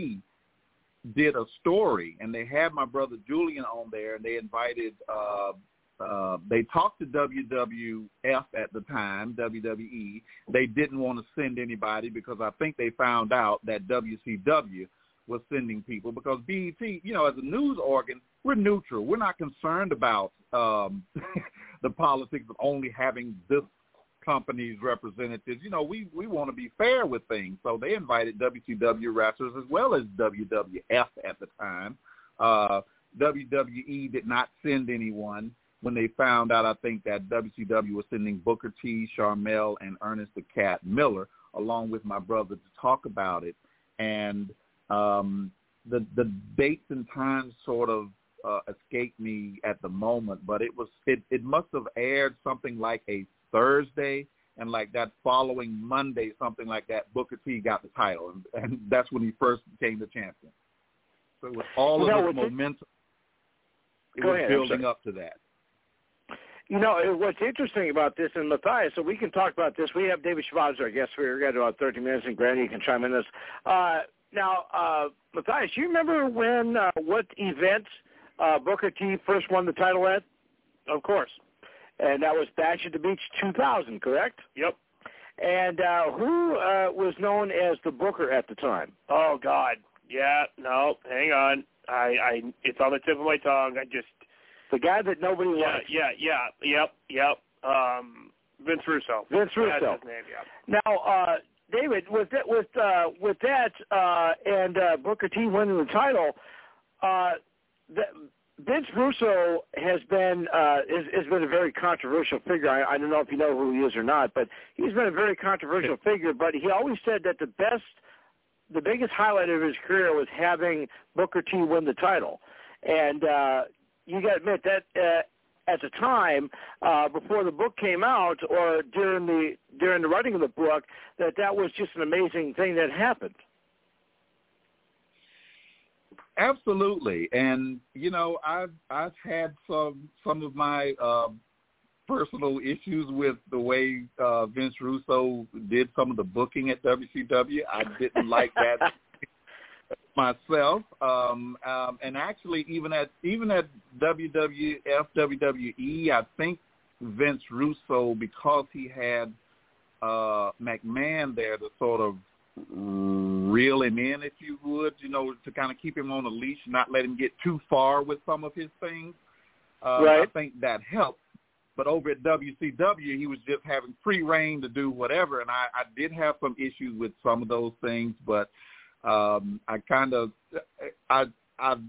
did a story, and they had my brother Julian on there, and they invited uh, uh, they talked to WWF at the time, WWE. They didn't want to send anybody because I think they found out that WCW was sending people because BET, you know, as a news organ, we're neutral. We're not concerned about um, the politics of only having this company's representatives. You know, we we want to be fair with things. So they invited WCW wrestlers as well as WWF at the time. Uh, WWE did not send anyone when they found out, I think that WCW was sending Booker T, Sharmell, and Ernest the Cat Miller along with my brother to talk about it. And um, the the dates and times sort of uh, escaped me at the moment, but it was it it must have aired something like a Thursday, and like that following Monday, something like that, Booker T got the title, and, and that's when he first became the champion. So it was all of no, this momentum. It, Go was ahead, building up to that. You know, what's interesting about this, and Matthias, so we can talk about this. We have David Shabazz, our guest. We're got about 30 minutes, and Granny, you can chime in this. Uh, now, uh, Matthias, you remember when, uh, what event uh, Booker T first won the title at? Of course. And that was Bash at the Beach 2000, correct? Yep. And uh, who uh, was known as the Booker at the time? Oh God, yeah, no, hang on. I, I, it's on the tip of my tongue. I just the guy that nobody yeah, likes. Yeah, yeah, yep, yep. Um, Vince Russo. Vince Russo. That's his name, yeah. Now, uh, David, with that, with uh, with that, uh, and uh, Booker T winning the title, uh, the, Vince Russo has been uh, is, has been a very controversial figure. I, I don't know if you know who he is or not, but he's been a very controversial figure. But he always said that the best, the biggest highlight of his career was having Booker T win the title, and uh, you got to admit that uh, at the time uh, before the book came out or during the during the writing of the book that that was just an amazing thing that happened. Absolutely, and you know I've I've had some some of my uh, personal issues with the way uh, Vince Russo did some of the booking at WCW. I didn't like that myself, um, um, and actually even at even at WWF WWE, I think Vince Russo because he had uh, McMahon there to sort of reel him in, if you would, you know, to kind of keep him on a leash, not let him get too far with some of his things. Uh, Right. I think that helped. But over at WCW, he was just having free reign to do whatever, and I, I did have some issues with some of those things, but um, I kind of I I've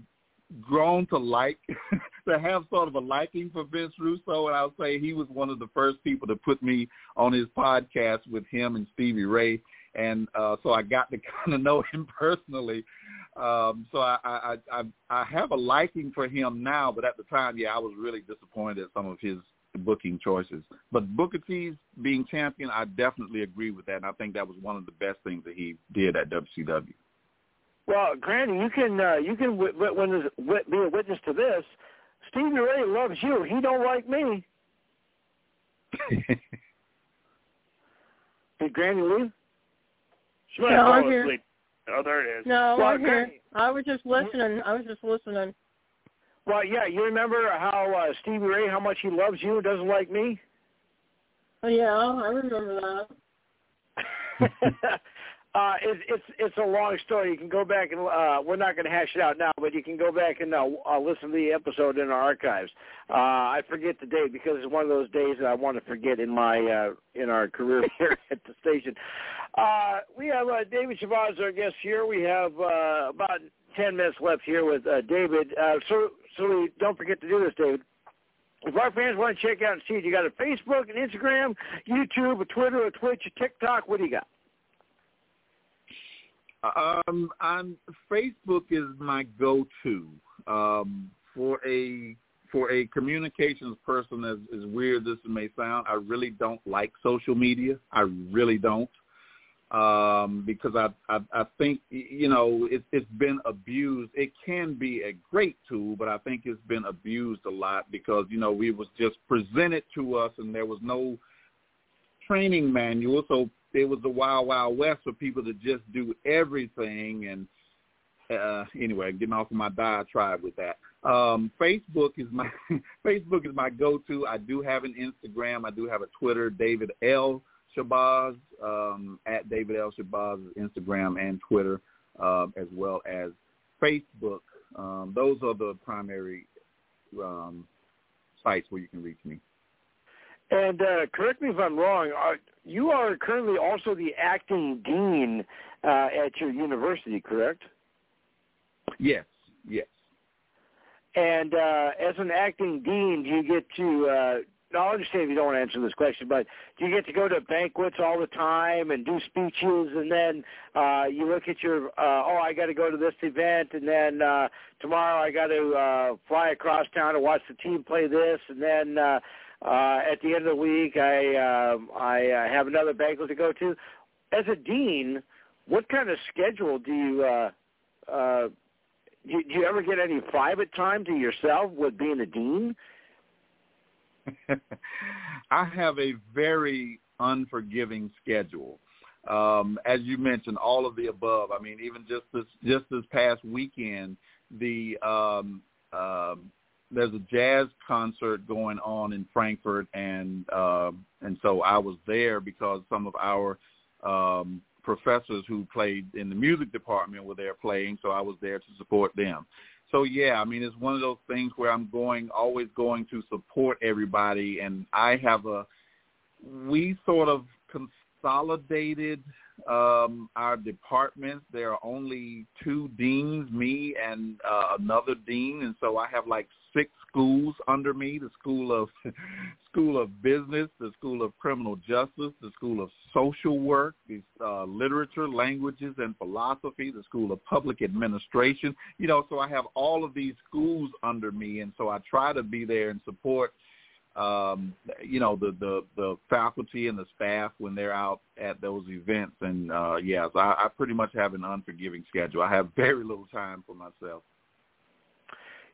grown to like to have sort of a liking for Vince Russo, and I'll say he was one of the first people to put me on his podcast with him and Stevie Ray, and uh, so I got to kind of know him personally. Um, so I, I I I have a liking for him now, but at the time, yeah, I was really disappointed at some of his booking choices. But Booker T's being champion, I definitely agree with that, and I think that was one of the best things that he did at WCW. Well, Granny, you can uh, you can w- w- when w- be a witness to this. Stevie Ray loves you. He don't like me. Did Granny leave? She might No, have I'm fallen here. asleep. Oh, there it is. No, Well, I'm here. I was just listening. I was just listening. Well, yeah. You remember how uh, Stevie Ray, how much he loves you and doesn't like me? Oh, yeah, I remember that. uh, it's it's it's a long story. You can go back and uh, we're not going to hash it out now, but you can go back and uh, uh, listen to the episode in our archives. Uh, I forget the date because it's one of those days that I want to forget in my uh, in our career here at the station. Uh, we have uh, David Shabazz, our guest here. We have uh, about ten minutes left here with uh, David. Uh, so so we don't forget to do this, David. If our fans want to check out and see it, you got a Facebook, an Instagram, YouTube, a Twitter, a Twitch, a TikTok. What do you got? Um, on Facebook is my go-to um, for a for a communications person. As, as weird as it may sound, I really don't like social media. I really don't um, because I, I I think you know it, it's been abused. It can be a great tool, but I think it's been abused a lot because you know we was just presented to us and there was no training manual, so it was the wild wild west for people to just do everything. And uh, anyway, getting off of my diatribe with that. Um, Facebook is my Facebook is my go-to. I do have an Instagram. I do have a Twitter. David L. Shabazz um, at David L. Shabazz Instagram and Twitter, um, as well as Facebook. Um, those are the primary um, sites where you can reach me. And uh, correct me if I'm wrong. Are, you are currently also the acting dean uh, at your university, correct? Yes, yes. And uh, as an acting dean, do you get to? Uh, I understand if you don't want to answer this question, but do you get to go to banquets all the time and do speeches, and then uh, you look at your, uh, oh, I got to go to this event, and then uh, tomorrow I got to uh, fly across town to watch the team play this, and then uh, uh, at the end of the week I um I uh, have another banquet to go to. As a dean, what kind of schedule do you? Uh, uh, do, do you ever get any private time to yourself with being a dean? I have a very unforgiving schedule. Um, as you mentioned, all of the above. I mean, even just this just this past weekend, the um, um, there's a jazz concert going on in Frankfort, and uh, and so I was there because some of our um, professors who played in the music department were there playing, so I was there to support them. So yeah, I mean it's one of those things where I'm going always going to support everybody, and I have a we sort of consolidated um, our departments. There are only two deans, me and uh, another dean, and so I have like six schools under me: the school of school of business, the school of criminal justice, the school of social work, the uh, literature, languages, and philosophy, the school of public administration. You know, so I have all of these schools under me, and so I try to be there and support um, you know, the, the, the faculty and the staff when they're out at those events. And, uh, yeah, I, I pretty much have an unforgiving schedule. I have very little time for myself.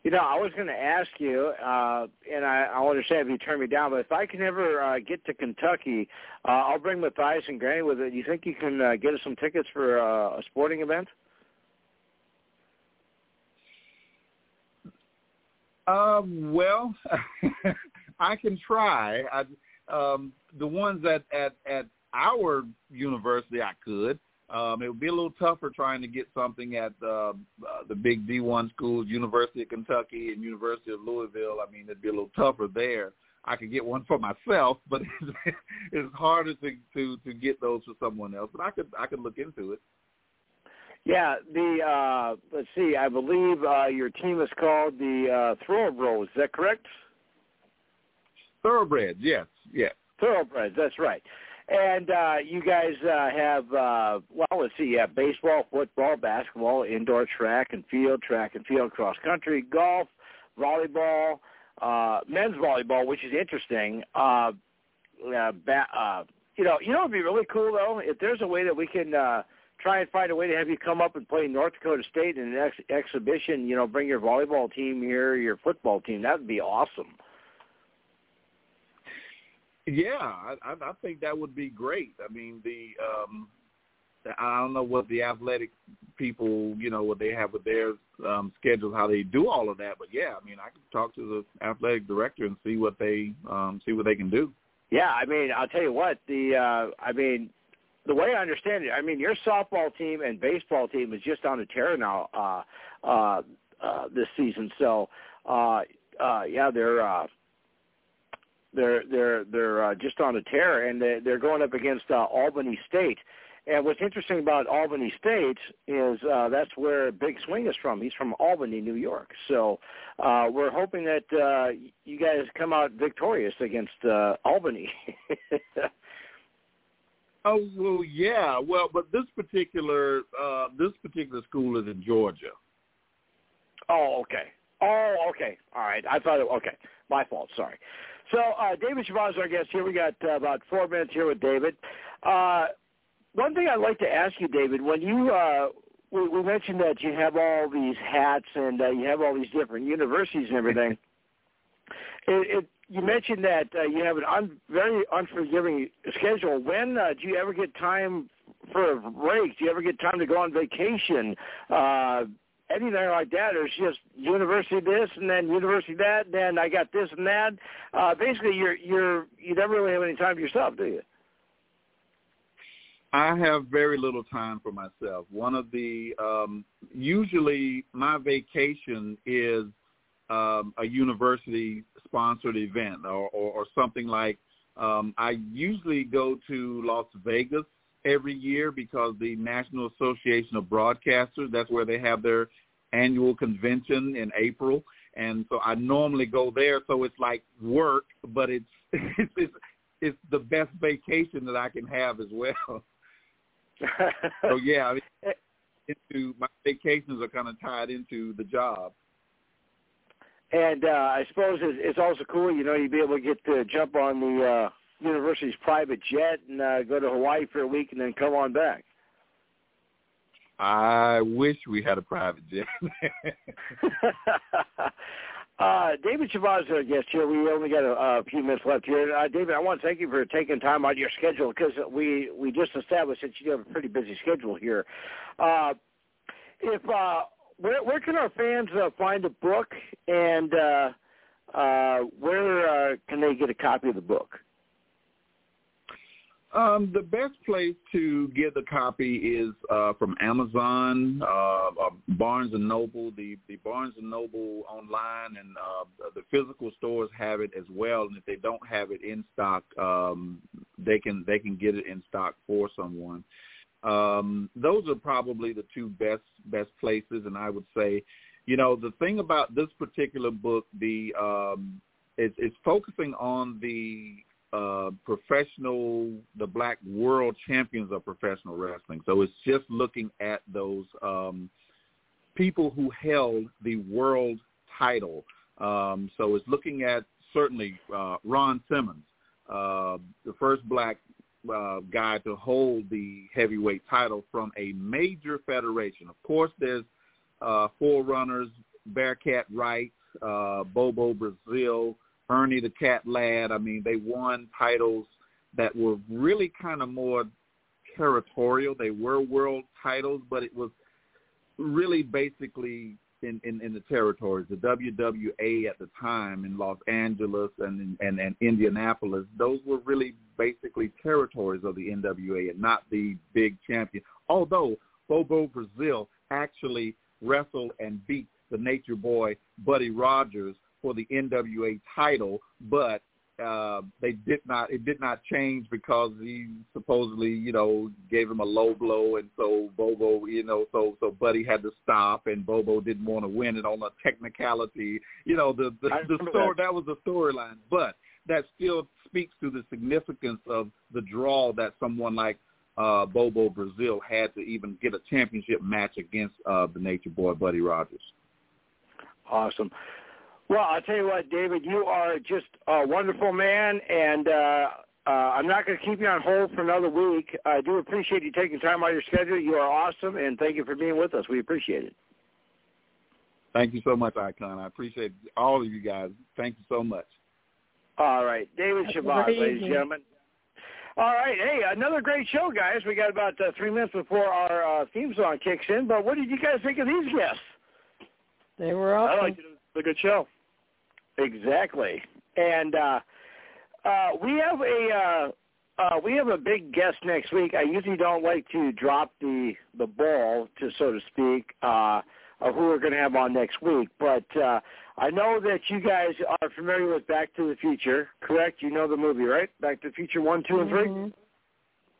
You know, I was going to ask you, uh, and I, I understand if you turn me down, but if I can ever uh, get to Kentucky, uh, I'll bring Matthias and Granny with it. You think you can uh, get us some tickets for uh, a sporting event? Um, well, I can try. I, um, the ones at, at, at our university, I could. Um, it would be a little tougher trying to get something at uh, uh, the big D1 schools, University of Kentucky and University of Louisville. I mean, it'd be a little tougher there. I could get one for myself, but it's, it's harder to, to to get those for someone else. But I could I could look into it. Yeah, the uh let's see, I believe uh your team is called the uh Thoroughbreds, is that correct? Thoroughbreds, yes, yes. Thoroughbreds, that's right. And uh you guys uh have uh well let's see, you have baseball, football, basketball, indoor track and field, track and field, cross country, golf, volleyball, uh men's volleyball, which is interesting. Uh uh, ba- uh you know, you know it'd be really cool though if there's a way that we can uh try and find a way to have you come up and play North Dakota State in an ex- exhibition. You know, bring your volleyball team here, your football team. That would be awesome. Yeah, I, I think that would be great. I mean, the um, I don't know what the athletic people, you know, what they have with their um, schedules, how they do all of that. But yeah, I mean, I can talk to the athletic director and see what they um, see what they can do. Yeah, I mean, I'll tell you what. The uh, I mean, the way I understand it, I mean, your softball team and baseball team is just on a tear now uh, uh, uh, this season. So, uh, uh, yeah, they're uh, they're they're they're uh, just on a tear, and they, they're going up against uh, Albany State. And what's interesting about Albany State is uh, that's where Big Swing is from. He's from Albany, New York. So uh, we're hoping that uh, you guys come out victorious against uh, Albany. Oh well, yeah. Well, but this particular uh this particular school is in Georgia. Oh, okay. Oh, okay. All right. I thought it. Okay, my fault. Sorry. So, uh, David Shabazz is our guest here. We got uh, about four minutes here with David. Uh, one thing I'd like to ask you, David, when you uh, we, we mentioned that you have all these hats and uh, you have all these different universities and everything. it, it you mentioned that uh, you have an un, very unforgiving schedule. When uh, do you ever get time for a break? Do you ever get time to go on vacation? Uh, anything like that, it's just university this and then university that, and then I got this and that. Uh, basically, you're you're you never really have any time for yourself, do you? I have very little time for myself. One of the um, usually my vacation is um, a university sponsored event or, or, or something like um, I usually go to Las Vegas every year because the National Association of Broadcasters, that's where they have their annual convention in April. And so I normally go there. So it's like work, but it's, it's, it's, it's the best vacation that I can have as well. so yeah, I mean, into my vacations are kind of tied into the job. And uh, I suppose it's, it's also cool, you know, you'd be able to get to jump on the uh, university's private jet and uh, go to Hawaii for a week and then come on back. I wish we had a private jet. uh, David Shabazz is our guest here. We only got a, a few minutes left here. Uh, David, I want to thank you for taking time out of your schedule because we, we just established that you have a pretty busy schedule here. Uh, if uh, where where can our fans uh, find the book, and uh, uh, where uh, can they get a copy of the book? Um, the best place to get the copy is uh, from Amazon, uh, uh, Barnes and Noble. The the Barnes and Noble online and uh, the physical stores have it as well. And if they don't have it in stock, um, they can they can get it in stock for someone. Um, those are probably the two best best places, and I would say, you know, the thing about this particular book, the um, it's, it's focusing on the uh, professional, the black world champions of professional wrestling. So it's just looking at those um, people who held the world title. Um, so it's looking at certainly uh, Ron Simmons, uh, the first black uh, guy to hold the heavyweight title from a major federation. Of course, there's uh, forerunners, Bearcat Wright, uh, Bobo Brazil, Ernie the Cat Ladd. I mean, they won titles that were really kind of more territorial. They were world titles, but it was really basically in, in, in the territories. The WWA at the time in Los Angeles and, and, and Indianapolis, those were really basically territories of the NWA and not the big champion. Although Bobo Brazil actually wrestled and beat the Nature Boy Buddy Rogers for the NWA title, but uh, they did not. It did not change because he supposedly, you know, gave him a low blow, and so Bobo, you know, so so Buddy had to stop, and Bobo didn't want to win it on a technicality. You know, the the, the story that. that was the storyline, but that still speaks to the significance of the draw that someone like uh, Bobo Brazil had to even get a championship match against uh, the Nature Boy Buddy Rogers. Awesome. Well, I'll tell you what, David, you are just a wonderful man, and uh, uh, I'm not going to keep you on hold for another week. I do appreciate you taking time out of your schedule. You are awesome, and thank you for being with us. We appreciate it. Thank you so much, Icon. I appreciate all of you guys. Thank you so much. All right, David Shabazz, ladies and gentlemen. All right, hey, another great show, guys. We got about uh, three minutes before our uh, theme song kicks in. But what did you guys think of these guests? They were awesome. I liked it. It was a good show. Exactly. And uh, uh, we have a uh, uh, we have a big guest next week. I usually don't like to drop the the ball, to so to speak, uh, of who we're going to have on next week. But uh, I know that you guys are familiar with Back to the Future, correct? You know the movie, right? Back to the Future one, two, and 3 mm-hmm.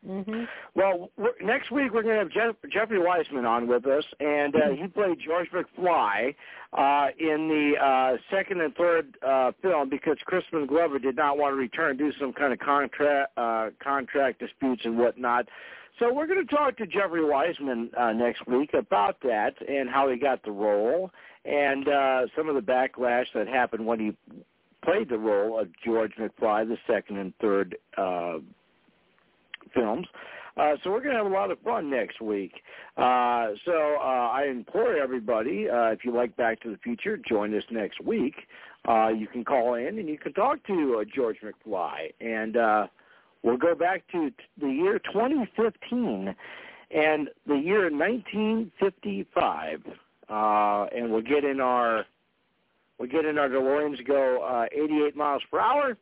Mm-hmm. Well, next week we're going to have Jeff, Jeffrey Weissman on with us, and uh, he played George McFly uh, in the uh, second and third uh, film because Crispin Glover did not want to return due to some kind of contract uh, contract disputes and whatnot. So we're going to talk to Jeffrey Weissman uh, next week about that and how he got the role and uh, some of the backlash that happened when he played the role of George McFly, the second and third uh, films. Uh, so we're going to have a lot of fun next week. Uh, so uh, I implore everybody, uh, if you like Back to the Future, join us next week. Uh, you can call in and you can talk to uh, George McFly. And we'll go back to t- the year 2015 and the year 1955. Uh, and we'll get in our we'll get in our DeLoreans go uh, 88 miles per hour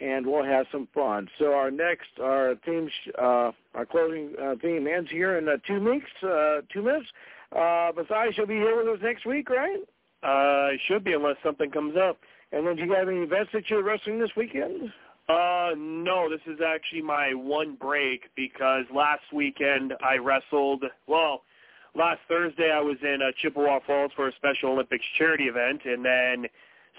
and we'll have some fun. So our next, our theme, uh, our closing uh, theme ends here in uh, two weeks, uh, two minutes. Uh, Matthias, you'll be here with us next week, right? Uh, should be unless something comes up. And then do you have any events that you're wrestling this weekend? Uh, no, this is actually my one break because last weekend I wrestled, well, last Thursday I was in uh, Chippewa Falls for a Special Olympics charity event, and then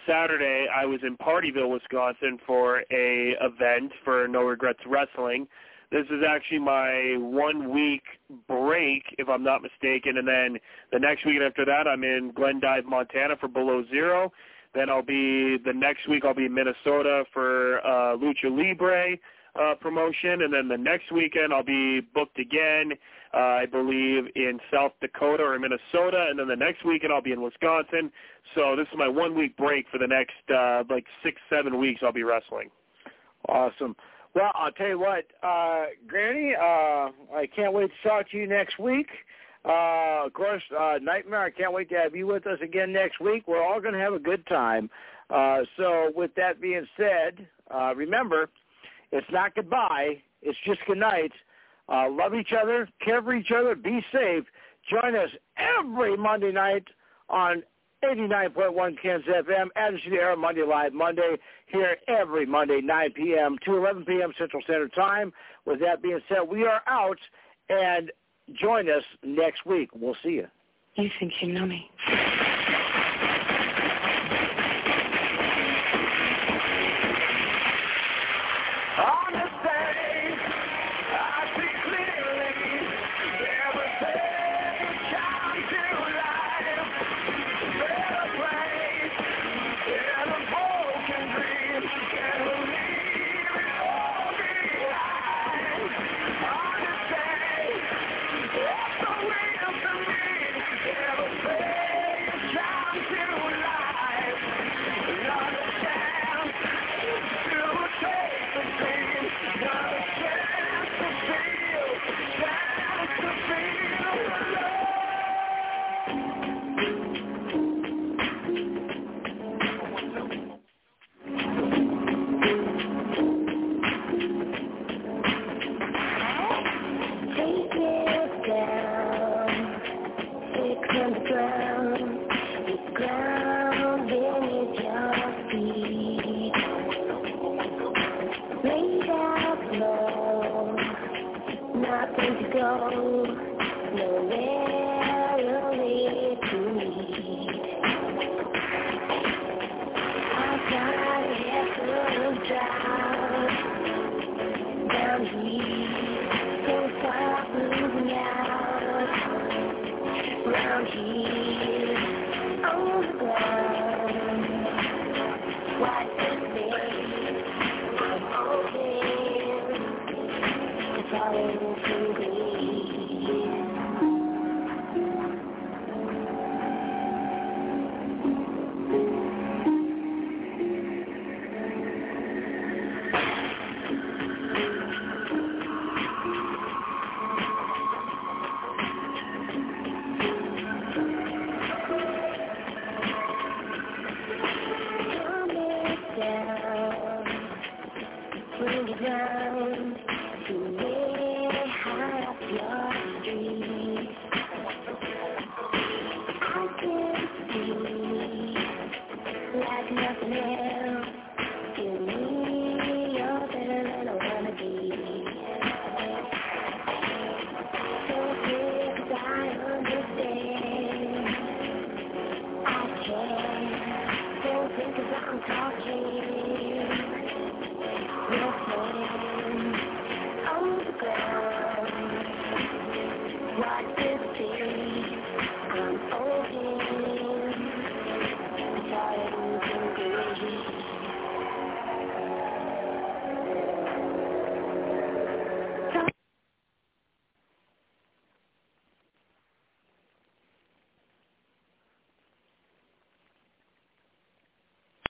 Saturday, I was in Pardeeville, Wisconsin for a event for No Regrets Wrestling. This is actually my one week break, if I'm not mistaken, and then the next week after that, I'm in Glendive, Montana for Below Zero. Then I'll be the next week I'll be in Minnesota for uh, Lucha Libre uh, promotion, and then the next weekend I'll be booked again uh, I believe, in South Dakota or Minnesota, and then the next weekend I'll be in Wisconsin. So this is my one week break for the next uh, like six, seven weeks. I'll be wrestling. Awesome. Well, I'll tell you what, uh, Granny, uh, I can't wait to talk to you next week. Uh, of course, uh, Nightmare, I can't wait to have you with us again next week. We're all going to have a good time. Uh, so with that being said, uh, remember, it's not goodbye. It's just good night. Uh, love each other, care for each other, be safe. Join us every Monday night on 89.1 Kens FM, Attitude Era Monday Live Monday, here every Monday, 9 p.m. to 11 p.m. Central Standard Time. With that being said, we are out, and join us next week. We'll see you. You think you know me.